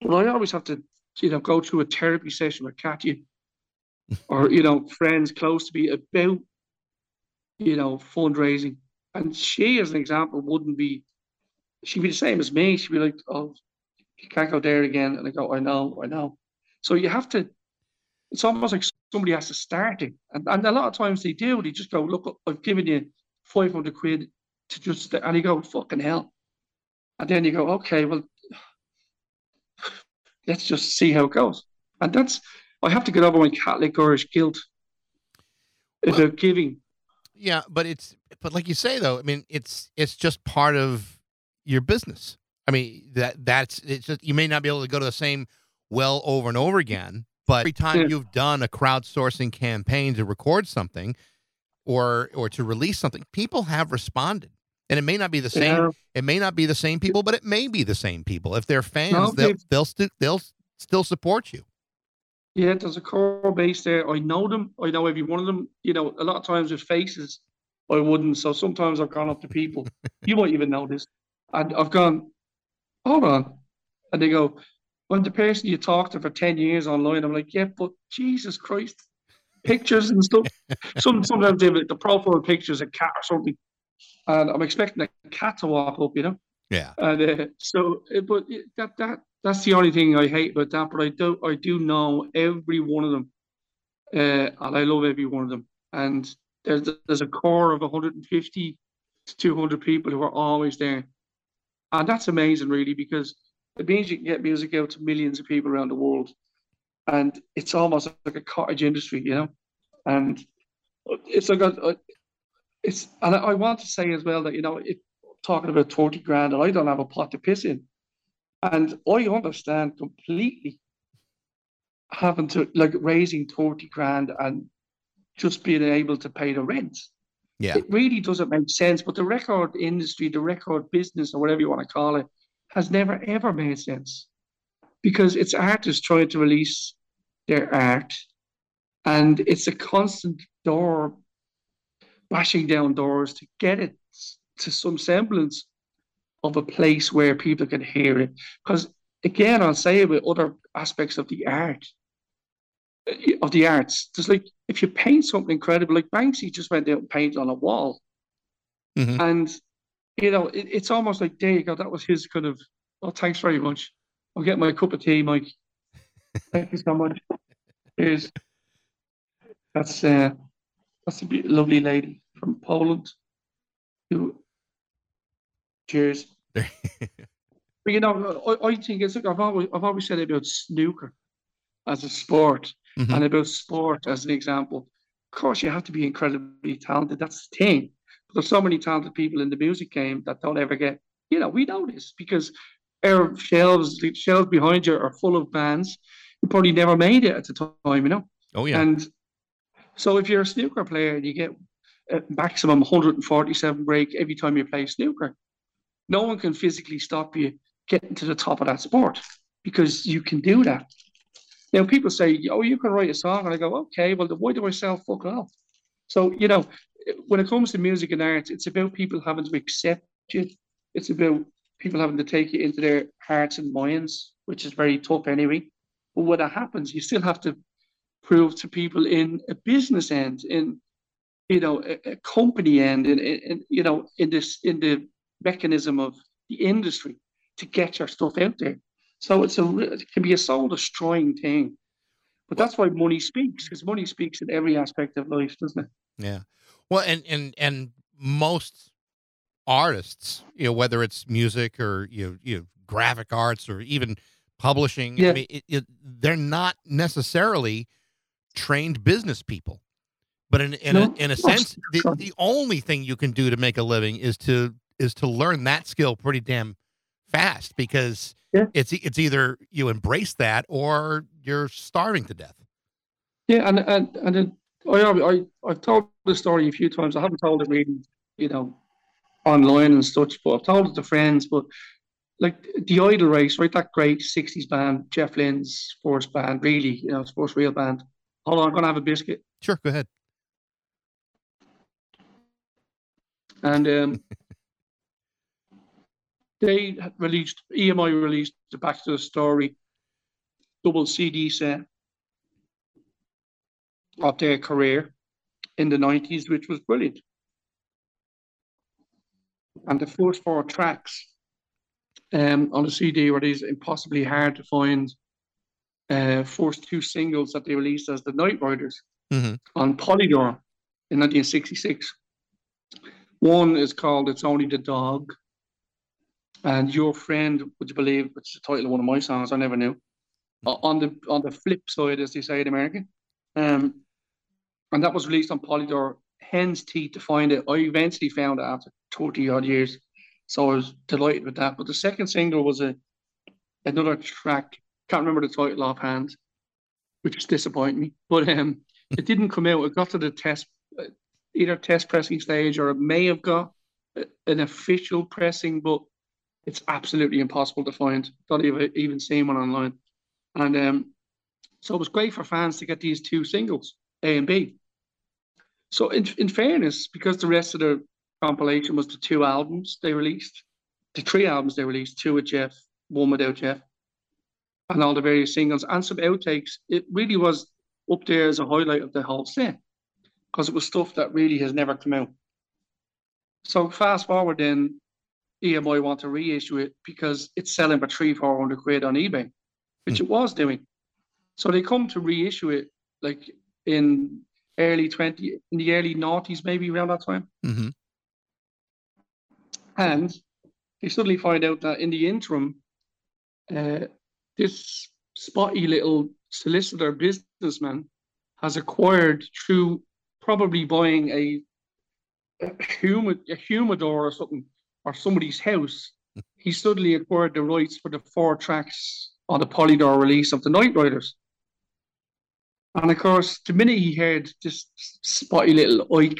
But I always have to, you know, go through a therapy session with Katya or, you know, friends close to me about, you know, fundraising. And she, as an example, wouldn't be, she'd be the same as me. She'd be like, oh, you can't go there again. And I go, I know, I know. So you have to, it's almost like somebody has to start it. And, and a lot of times they do. They just go, look, I've given you 500 quid to just, and you go, fucking hell. And then you go, okay, well, let's just see how it goes. And that's, I have to get over my Catholic Irish guilt well, about giving. Yeah, but it's, but like you say though, I mean, it's, it's just part of your business. I mean that that's it's just you may not be able to go to the same well over and over again, but every time yeah. you've done a crowdsourcing campaign to record something or or to release something, people have responded. And it may not be the same. Yeah. It may not be the same people, but it may be the same people. If they're fans, no, they'll they'll, they'll still support you. Yeah, there's a core base there. I know them. I know every one of them. You know, a lot of times with faces, I wouldn't. So sometimes I've gone up to people. you might even know this. And I've gone, hold on. And they go, when the person you talked to for 10 years online, I'm like, yeah, but Jesus Christ, pictures and stuff. Some, sometimes they have the profile pictures, a cat or something. And I'm expecting a cat to walk up, you know? Yeah. And uh, so, uh, but that, that, that's the only thing I hate about that. But I do, I do know every one of them. Uh, and I love every one of them. And there's, there's a core of 150 to 200 people who are always there and that's amazing, really, because It means you can get music out to millions of people around the world, and it's almost like a cottage industry, you know. And it's like a, it's and I want to say as well that you know it talking about 30 grand and I don't have a pot to piss in. And I understand completely having to like raising 30 grand and just being able to pay the rent. Yeah. It really doesn't make sense. But the record industry, the record business, or whatever you want to call it, has never ever made sense. Because it's artists trying to release their art and it's a constant door bashing down doors to get it to some semblance of a place where people can hear it. Because again, I'll say it with other aspects of the art, of the arts. There's like if you paint something incredible, like Banksy just went out and painted on a wall, Mhm. and you know it, it's almost like there you go. That was his kind of. Oh, thanks very much. I'll get my cup of tea, Mike. Thank you so much. Cheers. That's uh, that's a be- lovely lady from Poland. Who? Cheers. But you know, I, I think it's like I've always I've always said about snooker as a sport Mhm. and about sport as an example. Of course, you have to be incredibly talented. That's the thing. But there's so many talented people in the music game that don't ever get. You know, we know this because our shelves, the shelves behind you are full of bands who probably never made it at the time. You know, Oh yeah. and so if you're a snooker player and you get a maximum 147 break every time you play snooker, no one can physically stop you getting to the top of that sport because you can do that. Now people say, "Oh, you can write a song," and I go, "Okay, well, why do I sell fuck off?" So you know, when it comes to music and art, it's about people having to accept you. It's about people having to take you into their hearts and minds, which is very tough anyway. But when that happens, you still have to prove to people in a business end, in you know, a, a company end, in, in you know, in this in the mechanism of the industry to get your stuff out there. So it's a it can be a soul destroying thing. But that's why money speaks, because money speaks in every aspect of life, doesn't it? Yeah. Well, and and and most artists, you know, whether it's music or you know, you know graphic arts or even publishing, I Yeah. mean, it, it, they're not necessarily trained business people. But in in, No, a, in a sense, the, the only thing you can do to make a living is to is to learn that skill pretty damn fast because Yeah. it's it's either you embrace that or you're starving to death. Yeah, and and and I I I've told the story a few times. I haven't told it really, you know, online and such, but I've told it to friends. But like the Idle Race, right? That great '60s band, Jeff Lynne's first band, really, you know, first real band. Hold on, I'm gonna have a biscuit. Sure, go ahead. And um, they had released EMI released the Back to the Story double CD set of their career in the 90s, which was brilliant. And the first four tracks um, on the CD were these impossibly hard to find uh, first two singles that they released as the Night Riders Mhm. on Polydor in 1966. One is called It's Only the Dog. And Your Friend, would you believe, is the title of one of my songs, I never knew. On the on the flip side, as they say in America. Um, and that was released on Polydor. Hen's teeth to find it. I eventually found it after 30 odd years. So I was delighted with that. But the second single was a another track. Can't remember the title offhand, which is disappointing me. But um, it didn't come out. It got to the test, uh, either test pressing stage or it may have got an official pressing, but it's absolutely impossible to find. Don't even even seen one online. And um, so it was great for fans to get these two singles, A and B. So in in fairness, because the rest of the compilation was the two albums they released, the three albums they released, two with Jeff, one without Jeff, and all the various singles and some outtakes, it really was up there as a highlight of the whole set because it was stuff that really has never come out. So fast forward then, EMI want to reissue it because it's selling for three, four hundred quid on eBay, which it was doing. So they come to reissue it like in early 20, in the early noughties, maybe around that time. hmm And they suddenly find out that in the interim, uh, this spotty little solicitor businessman has acquired through probably buying a, a, humid, a humidor or something or somebody's house. he suddenly acquired the rights for the four tracks on the Polydor release of the Night Riders. And of course, the minute he heard this spotty little Ike,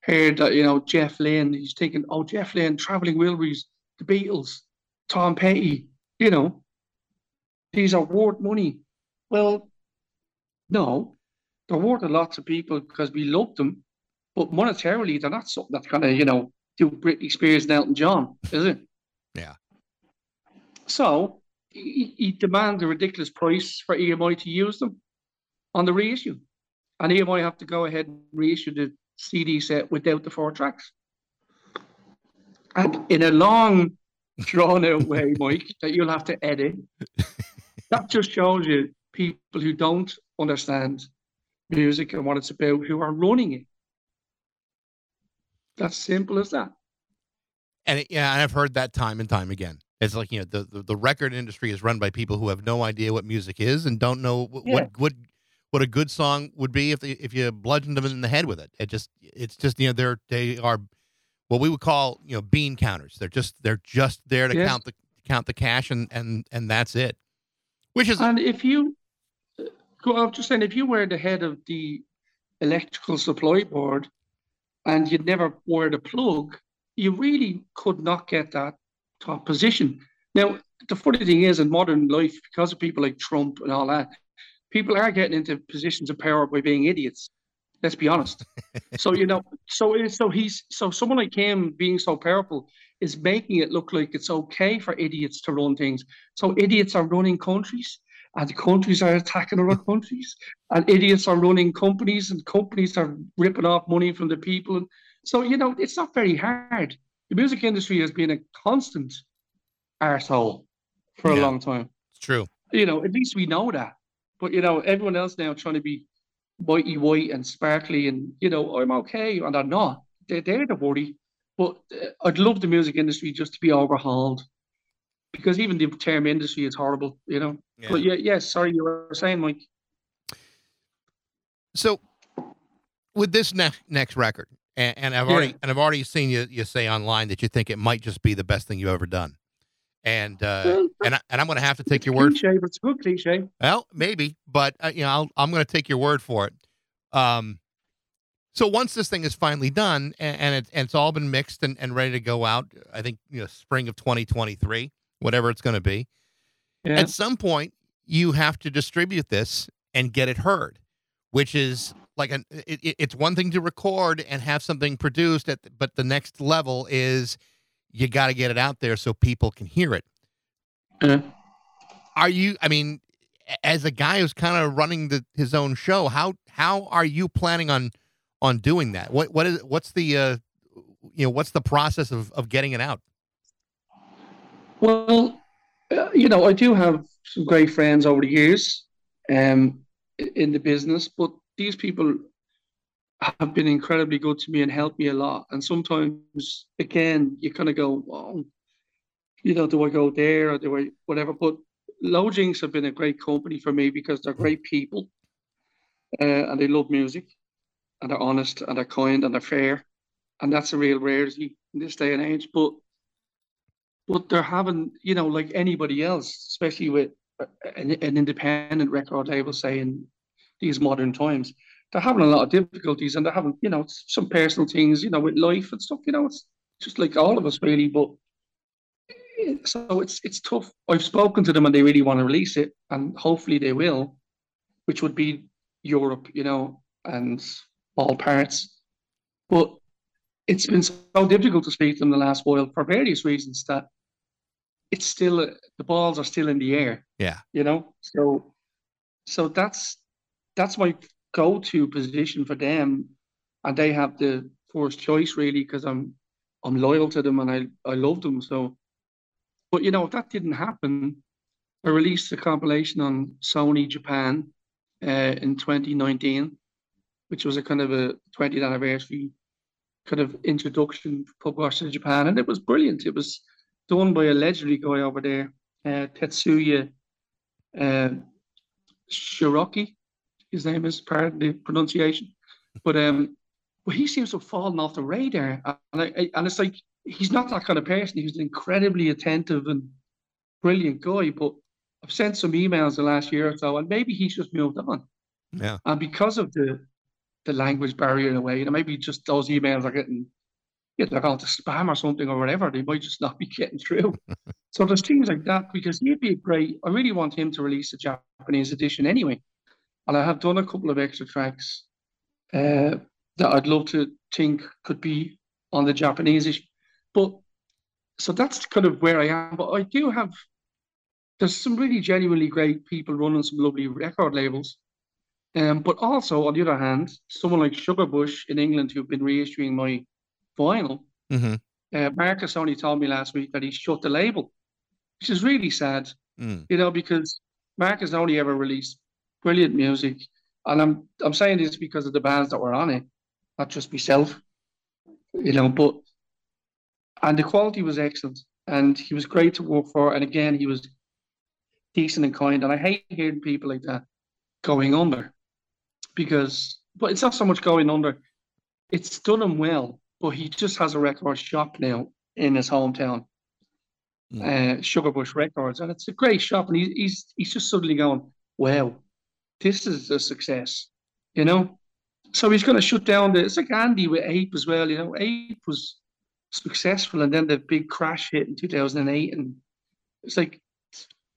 heard that, you know, Jeff Lynne, he's thinking, oh, Jeff Lynne, Traveling Wilburys, the Beatles, Tom Petty, you know, these are worth money. Well, no, they're worth a lot to people because we love them, but monetarily, they're not something that's gonna, you know, do Britney Spears and Elton John, is it? Yeah. So he, he demands a ridiculous price for EMI to use them on the reissue, and EMI have to go ahead and reissue the CD set without the four tracks. And in a long, drawn out way, Mike, that you'll have to edit, that just shows you people who don't understand music and what it's about who are running it. That's simple as that. And it, yeah, and I've heard that time and time again. It's like you know the, the, the record industry is run by people who have no idea what music is and don't know what Yeah. what, what what a good song would be if they, if you bludgeoned them in the head with it. It just it's just you know they're they are what we would call you know bean counters. They're just they're just there to Yes. count the count the cash and and and that's it. Which is And if you, uh, go, I'm just saying, if you were the head of the electrical supply board and you'd never wore the plug, you really could not get that top position. Now, the funny thing is, in modern life, because of people like Trump and all that, people are getting into positions of power by being idiots. Let's be honest. so you know, so so he's so someone like him being so powerful is making it look like it's okay for idiots to run things. So idiots are running countries, and the countries are attacking other countries, and idiots are running companies, and companies are ripping off money from the people. And so you know, it's not very hard. The music industry has been a constant arsehole for a long time it's true. you know, at least we know that. But you know, everyone else now trying to be whitey white and sparkly, and you know, I'm okay, and I'm not. They're, they're the worry. But uh, I'd love the music industry just to be overhauled, because even the term industry is horrible, you know. Yeah. But yeah, yes, sorry, you were saying, Mike. So with this next next record, and, and I've Yeah. already and I've already seen you you say online that you think it might just be the best thing you've ever done, and uh, Well, and I, and I'm going to have to take your word. cliche, but it's a good cliche. Well, maybe, but uh, you know, I'll, I'm going to take your word for it. Um, so once this thing is finally done and, and, it, and it's all been mixed and, and ready to go out, I think you know, spring of 2023, whatever it's going to be. Yeah. At some point, you have to distribute this and get it heard, which is like an it, it- it's one thing to record and have something produced, at, but the next level is you got to get it out there so people can hear it Yeah. are you i mean as a guy who's kind of running the, his own show how how are you planning on on doing that what what is what's the uh you know what's the process of of getting it out Well, uh, you know, I do have some great friends over the years um, in the business, but these people have been incredibly good to me and helped me a lot. And sometimes, again, you kind of go, well, you know, do I go there or do I whatever? But Lojinx have been a great company for me because they're great people uh, and they love music and they're honest and they're kind and they're fair. And that's a real rarity in this day and age. But but they're having, you know, like anybody else, especially with uh, an, an independent record label, say in these modern times, they're having a lot of difficulties and they're having, you know, some personal things, you know, with life and stuff. You know, it's just like all of us, really. But eh, so it's it's tough. I've spoken to them and they really want to release it, and hopefully they will, which would be Europe, you know, and all parts. But it's been so difficult to speak to them the last while for various reasons that it's still the balls are still in the air. Yeah. You know, so so that's that's my go-to position for them, and they have the first choice really because I'm I'm loyal to them and I I love them. So, but you know, if that didn't happen, I released a compilation on Sony Japan uh, in 2019, which was a kind of a 20th anniversary kind of introduction for Pub to Japan, and it was brilliant. It was done by a legendary guy over there uh, Tetsuya uh, Shiroki. His name is, pardon the pronunciation. But um, but he seems to have fallen off the radar. And, I, and it's like, he's not that kind of person. He's an incredibly attentive and brilliant guy. But I've sent some emails the last year or so, and maybe he's just moved on. Yeah. And because of the the language barrier in a way, you know, maybe just those emails are getting yeah, they're going to spam or something or whatever. They might just not be getting through. so there's things like that because he'd be great. I really want him to release a Japanese edition anyway. And I have done a couple of extra tracks uh, that I'd love to think could be on the Japanese issue. But so that's kind of where I am. But I do have there's some really genuinely great people running some lovely record labels. Um, but also on the other hand, someone like Sugarbush in England who've been reissuing my vinyl. Mm-hmm. Uh, Marcus only told me last week that he shut the label, which is really sad. Mm. You know, because Marcus only ever released brilliant music, and I'm I'm saying this because of the bands that were on it, not just myself. You know, but and the quality was excellent, and he was great to work for, and again he was decent and kind, and I hate hearing people like that going under, because but it's not so much going under, it's done him well but he just has a record shop now in his hometown, Mm. uh, Sugarbush Records, and it's a great shop. And he, he's he's just suddenly going, "Wow, this is a success," you know. So he's going to shut down the. It's like Andy with Ape as well, you know. Ape was successful, and then the big crash hit in two thousand and eight, and it's like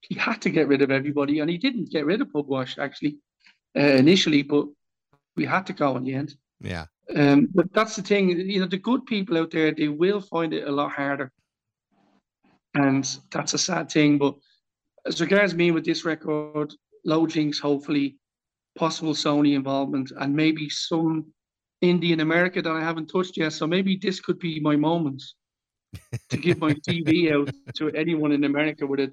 he had to get rid of everybody, and he didn't get rid of Pugwash actually uh, initially, but we had to go in the end. Yeah. Um, but that's the thing, you know, the good people out there, they will find it a lot harder. And that's a sad thing. But as regards me with this record, Lojinx, hopefully, possible Sony involvement, and maybe some indie in America that I haven't touched yet. So maybe this could be my moment to give my TV out to anyone in America with a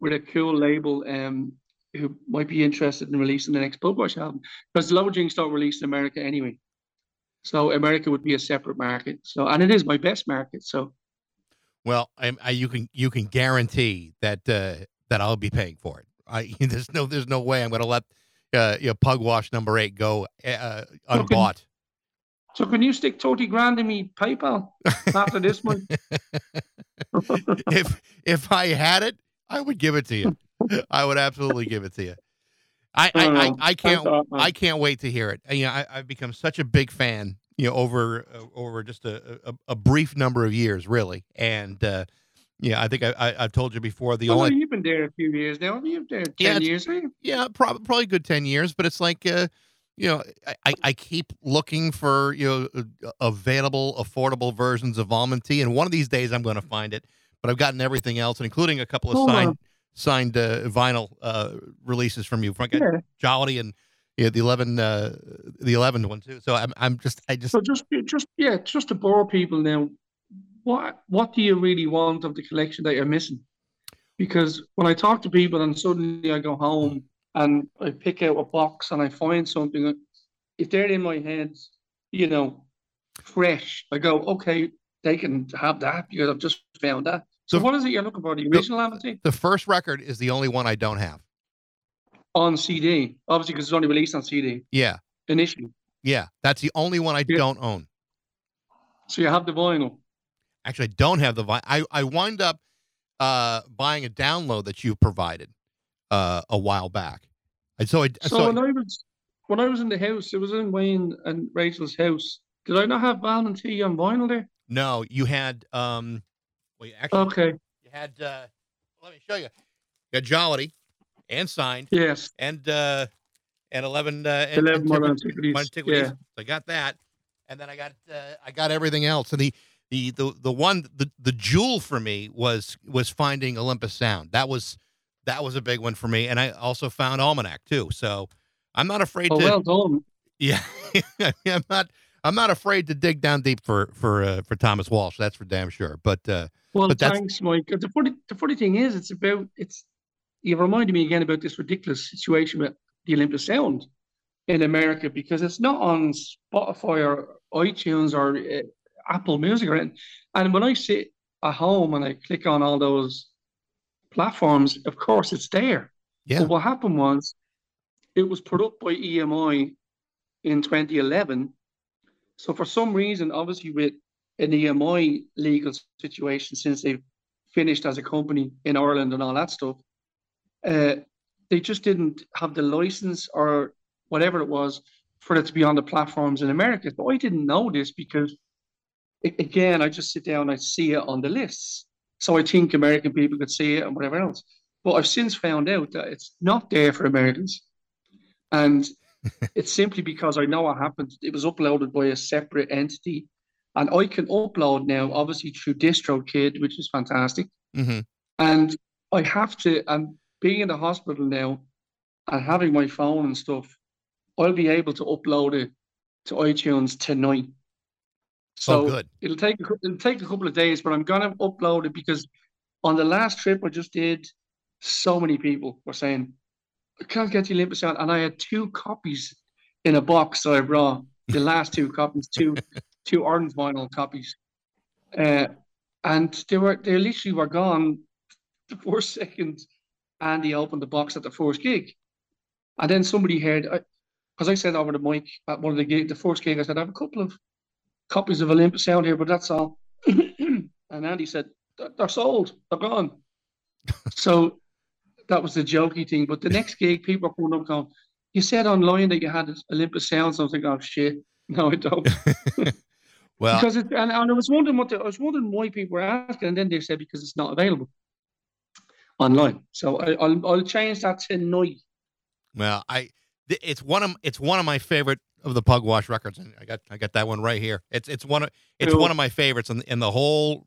with a cool label um who might be interested in releasing the next Pugwash album. Because Lojinx don't release in America anyway. So America would be a separate market. So and it is my best market. So Well, I, I you can you can guarantee that uh, that I'll be paying for it. I there's no there's no way I'm going to let uh, you know, Pugwash number eight go uh, unbought. so can you stick twenty grand in me PayPal after this one? if if I had it, I would give it to you. I would absolutely give it to you. I I, I, I can't I can't wait to hear it. You know, I, I've become such a big fan. You know, over uh, over just a, a, a brief number of years, really, and uh, yeah, I think I, I have told you before. The well, only you've been there a few years now. You've been there ten it's- years. Right? yeah, probably probably good ten years, but it's like uh, you know, I- I, keep looking for you know uh, available, affordable versions of almond tea, and one of these days I'm going to find it. But I've gotten everything else, including a couple of signed signed uh, vinyl uh, releases from you. Yeah. Jolly and yeah, the eleven uh, the eleven one too. So I'm I'm just I just So just just yeah, just to bore people now. What what do you really want of the collection that you're missing? Because when I talk to people and suddenly I go home and I pick out a box and I find something, if they're in my head, you know, fresh, I go, okay, they can have that because I've just found that. So what is it you're looking for? The original Almond Tea the first record is the only one I don't have. on CD, obviously because it's only released on CD Yeah, initially. yeah, that's the only one I Yeah. don't own. So you have the vinyl. Actually, I don't have the vinyl. I I wind up uh, buying a download that you provided uh, a while back. And so I So, so, when I was when I was in the house, it was in Wayne and Rachel's house. Did I not have Almond Tea on vinyl there? no, you had um, well, you actually Okay. you had uh, let me show you. You had Jollity and signed Yes. and uh, and eleven uh, and, Eleven modern Antiquities- antiquities. Yeah. So I got that, and then I got uh, I got everything else. And the the the the one the the jewel for me was was finding Olympus Sound. That was that was a big one for me. And I also found Almanac too. So I'm not afraid Oh, to well done. yeah I'm not I'm not afraid to dig down deep for for uh, for Thomas Walsh. That's for damn sure. But uh, Well, But that's- thanks, Mike. The funny, the funny thing is, it's about it's. You reminded me again about this ridiculous situation with the Olympus Sound in America because it's not on Spotify or iTunes or uh, Apple Music or anything. And when I sit at home and I click on all those platforms, of course it's there. Yeah. But what happened was it was put up by EMI in 2011. So for some reason, obviously with an EMI legal situation, since they've finished as a company in Ireland and all that stuff, uh, they just didn't have the license or whatever it was for it to be on the platforms in America. But I didn't know this because, again, I just sit down I see it on the lists. So I think American people could see it and whatever else. But I've since found out that it's not there for Americans. And it's simply because I know what happened. It was uploaded by a separate entity. And I can upload now, obviously through DistroKid, which is fantastic. hmm And I have to, and being in the hospital now and having my phone and stuff, I'll be able to upload it to iTunes tonight. So oh, good. it'll take a it'll take a couple of days, but I'm gonna upload it because on the last trip I just did, so many people were saying, I can't get the Olympus out. And I had two copies in a box that I brought, the last two copies, two two orange vinyl copies. Uh, and they were they literally were gone the first second Andy opened the box at the first gig. And then somebody heard because I said over the mic at one of the gig, the first gig, I said, I have a couple of copies of Olympus Sound here, but that's all. and Andy said, "They're- they're sold, they're gone. so that was the jokey thing. But the next gig, people were coming up going, You said online that you had Olympus Sounds. I was like, Oh shit. No, I don't. Well, because it, and, and I was wondering what the, I was wondering why people were asking, and then they said because it's not available online. So I, I'll I'll change that tonight. well, I it's one of it's one of my favorite of the Pugwash records, and I got I got that one right here. It's it's one of it's Cool. one of my favorites in the, in the whole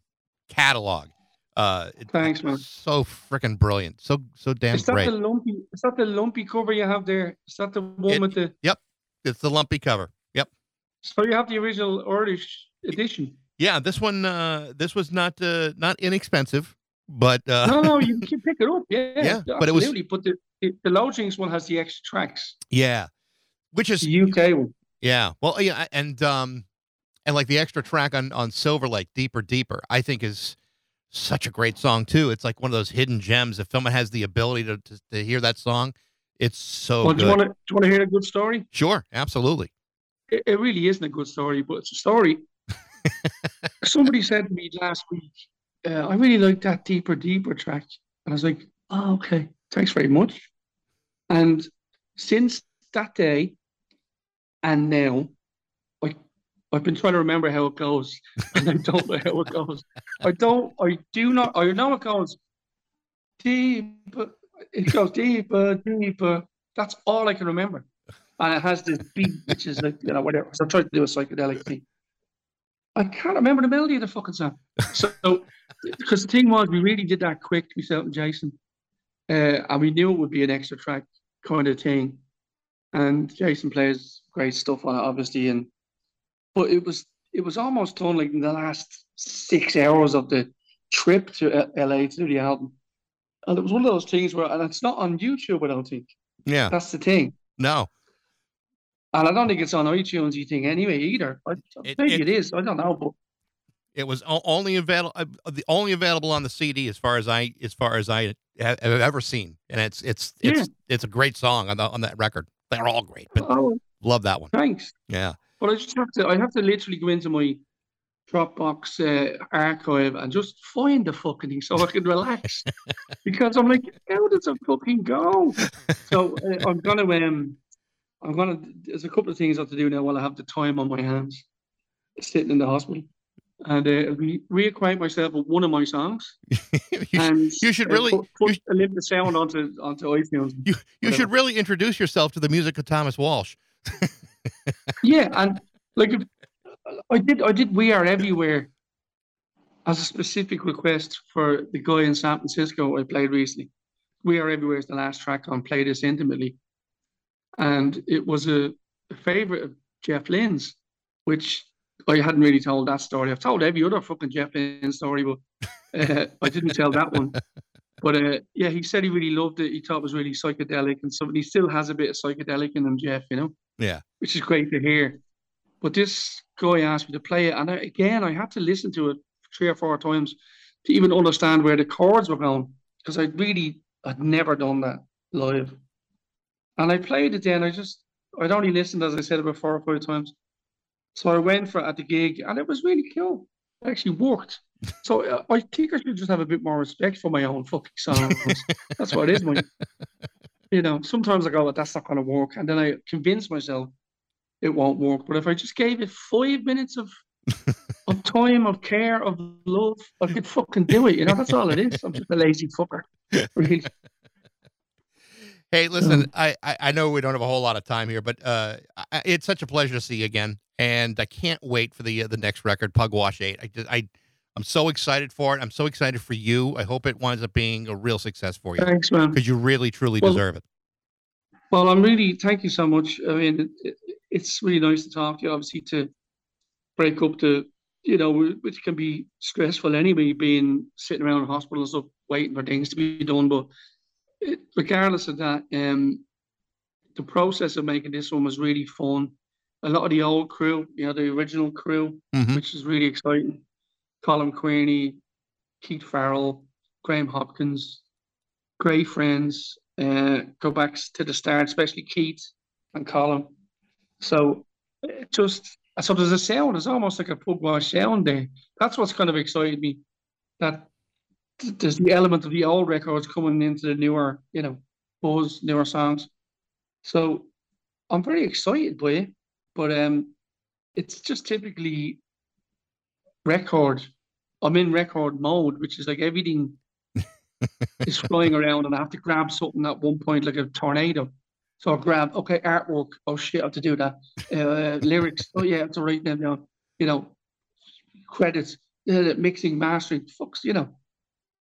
catalog. Uh, Thanks, man. So freaking brilliant, so so damn Is that great. the lumpy? Is that the lumpy cover you have there? Is that the one It- with the? Yep, it's the lumpy cover. Yep. So you have the original Irish edition. Yeah, this one uh this was not uh not inexpensive, but uh No, no, you can pick it up. Yeah, Yeah, but it was-. But the the, the Lojinx one has the extra tracks. yeah. Which is The UK one. yeah. Well, yeah, and um and like the extra track on on Silver Lake, Deeper Deeper, I think is such a great song too. It's like one of those hidden gems. If someone has the ability to to, to hear that song, it's so well, do good. you want to do you want to hear a good story? Sure, absolutely. It, it really isn't a good story, but it's a story. Somebody said to me last week, uh, "I really like that deeper, deeper track," and I was like, "Oh, okay, thanks very much." And since that day, and now, I've been trying to remember how it goes, and I don't know how it goes. I don't. I do not. I know it goes deeper. It goes deeper, deeper. That's all I can remember. And it has this beat, which is like, you know, whatever. So I tried to do a psychedelic beat. I can't remember the melody of the fucking song. So, because the thing was, we really did that quick, myself and Jason. Uh, and we knew it would be an extra track kind of thing. And Jason plays great stuff on it, obviously. And but it was it was almost done like in the last six hours of the trip to LA to do the album. And it was one of those things where, and it's not on YouTube, I don't think. Yeah. That's the thing. No. And I don't think it's on iTunes thing anyway either. I, It- maybe it- it is. I don't know, but It was only available uh, the only available on the CD as far as I as far as I have, ever seen, and it's it's it's it's a great song on the, on that record. They're all great, but oh, love that one. thanks. Yeah, But I just have to. I have to literally go into my Dropbox uh, archive and just find the fucking thing so I can relax because I'm like, how does it fucking go? So uh, I'm gonna um, I'm gonna. There's a couple of things I have to do now while I have the time on my hands, sitting in the hospital, and uh, re- reacquaint myself with one of my songs. you, And you should uh, really put, you put sh- Olympus Sound onto onto iTunes. you, you should really introduce yourself to the music of Thomas Walsh. Yeah, and like I did, I did. We are everywhere as a specific request for the guy in San Francisco I played recently. We are everywhere is the last track on Play This Intimately, and it was a, a favorite of Jeff Lynne's, which I hadn't really told that story. I've told every other fucking Jeff Lynne story, but uh, I didn't tell that one. But uh, yeah, he said he really loved it. He thought it was really psychedelic and something. He still has a bit of psychedelic in him, Jeff. You know Yeah, which is great to hear. But this guy asked me to play it, and I, again, I had to listen to it three or four times to even understand where the chords were going. because I really had never done that live. And I played it then. I just I'd only listened, as I said, about four or five times. So I went for it at the gig, and it was really cool. It actually worked. So uh, I think I should just have a bit more respect for my own fucking songs. That's what it is, man. You know, sometimes I go, well, that's not going to work, and then I convince myself it won't work. But if I just gave it five minutes of of time, of care, of love, I could fucking do it. You know, that's all it is. I'm just a lazy fucker. Really. Hey, listen, I, I I know we don't have a whole lot of time here, but uh, I, it's such a pleasure to see you again, and I can't wait for the uh, the next record, Pugwash Eight. I just, I I'm so excited for it. I'm so excited for you. I hope it winds up being a real success for you Thanks, man. because you really truly Well, deserve it. Well, I'm really thank you so much. I mean, it, it, it's really nice to talk to you. Obviously, to break up the, you know, which can be stressful anyway, being sitting around in hospitals up waiting for things to be done. But it, regardless of that, um, the process of making this one was really fun. A lot of the old crew, you know, the original crew, Mhm. which is really exciting. Colin Queerney, Keith Farrell, Graham Hopkins, great friends. Uh, go back to the start, especially Keith and Colin. So just so there's a sound. It's almost like a pugwash sound there. That's what's kind of excited me. That there's the element of the old records coming into the newer, you know, buzz, newer songs. So I'm very excited by it, but um, it's just typically record. I'm in record mode, which is like everything is flying around, and I have to grab something at one point, like a tornado. So I grab, okay, artwork. Oh shit, I have to do that. Uh, lyrics. Oh yeah, I have to write them down. You know, credits, uh, mixing, mastering. Fucks, you know.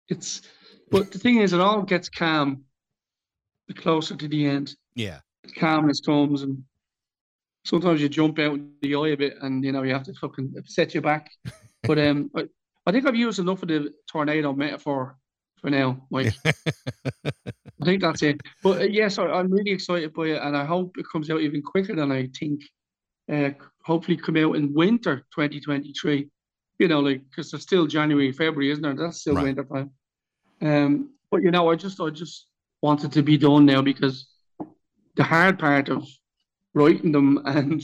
It's, but the thing is, it all gets calm the closer to the end. Yeah. Calmness comes, and sometimes you jump out in the eye a bit, and you know you have to fucking set you back. But um, I, I think I've used enough of the tornado metaphor for now, Mike. I think that's it. But uh, yes, I, I'm really excited by it, and I hope it comes out even quicker than I think. Uh, hopefully, come out in winter 2023. You know, like because there's still January, February, isn't there? That's still Right. winter time. Um, but you know, I just, I just wanted to be done now because the hard part of writing them and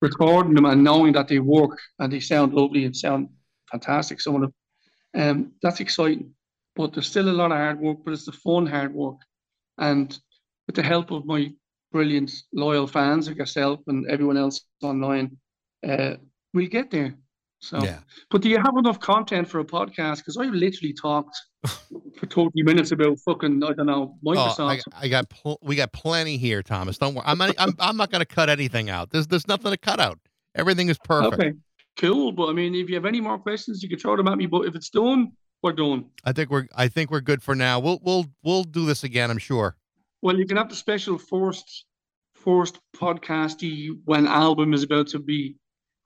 recording them and knowing that they work and they sound lovely and sound fantastic, some of them, um, that's exciting but there's still a lot of hard work, but it's the fun hard work. And with the help of my brilliant, loyal fans like yourself and everyone else online, uh, we'll get there. So, Yeah. but do you have enough content for a podcast? Because I've literally talked for 20 minutes about fucking, I don't know, Oh, I, I got pl- we got plenty here, Thomas. Don't worry. I'm not, I'm I'm not going to cut anything out. There's there's nothing to cut out. Everything is perfect. okay, cool. But I mean, if you have any more questions, you can throw them at me. But if it's done, we're done. I think we're I think we're good for now. We'll we'll we'll do this again. I'm sure. Well, you can have the special first first podcasty when album is about to be,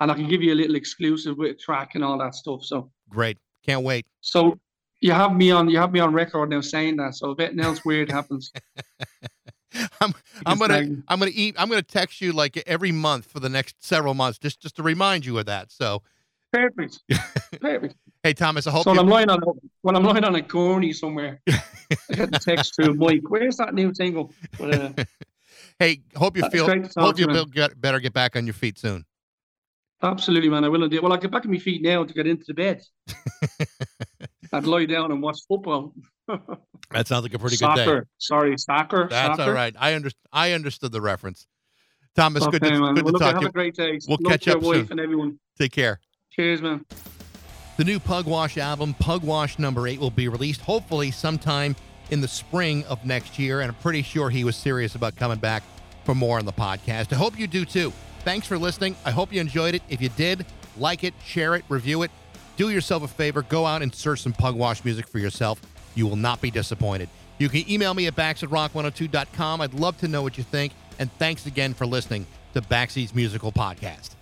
and I can give you a little exclusive with track and all that stuff. So, Great. Can't wait. so you have me on you have me on record now saying that. So if anything else weird happens, I'm I'm gonna I'm gonna eat I'm gonna text you like every month for the next several months just just to remind you of that. So perfect, perfect. hey Thomas, I hope So when I'm lying on a, when I'm lying on a gurney somewhere, I get the text through Mike. Where's that new single? But, uh, hey hope you feel to hope you be- get, better get back on your feet soon. absolutely, man. I will indeed. Well, I get back on my feet now to get into the bed. I'd lie down and watch football. That sounds like a pretty good day. Sorry, soccer. That's soccer. all right. I under, I understood the reference. Thomas, good to, Okay, man. good Well, to look, talk have to a great day. We'll Love catch up soon. and everyone. Take care. Cheers, man. The new Pugwash album, Pugwash number eight, will be released hopefully sometime in the spring of next year. And I'm pretty sure he was serious about coming back for more on the podcast. I hope you do too. Thanks for listening. I hope you enjoyed it. If you did, like it, share it, review it. Do yourself a favor, go out and search some Pugwash music for yourself. You will not be disappointed. You can email me at backs at rock102.com. I'd love to know what you think. And thanks again for listening to Backseat's Musical Podcast.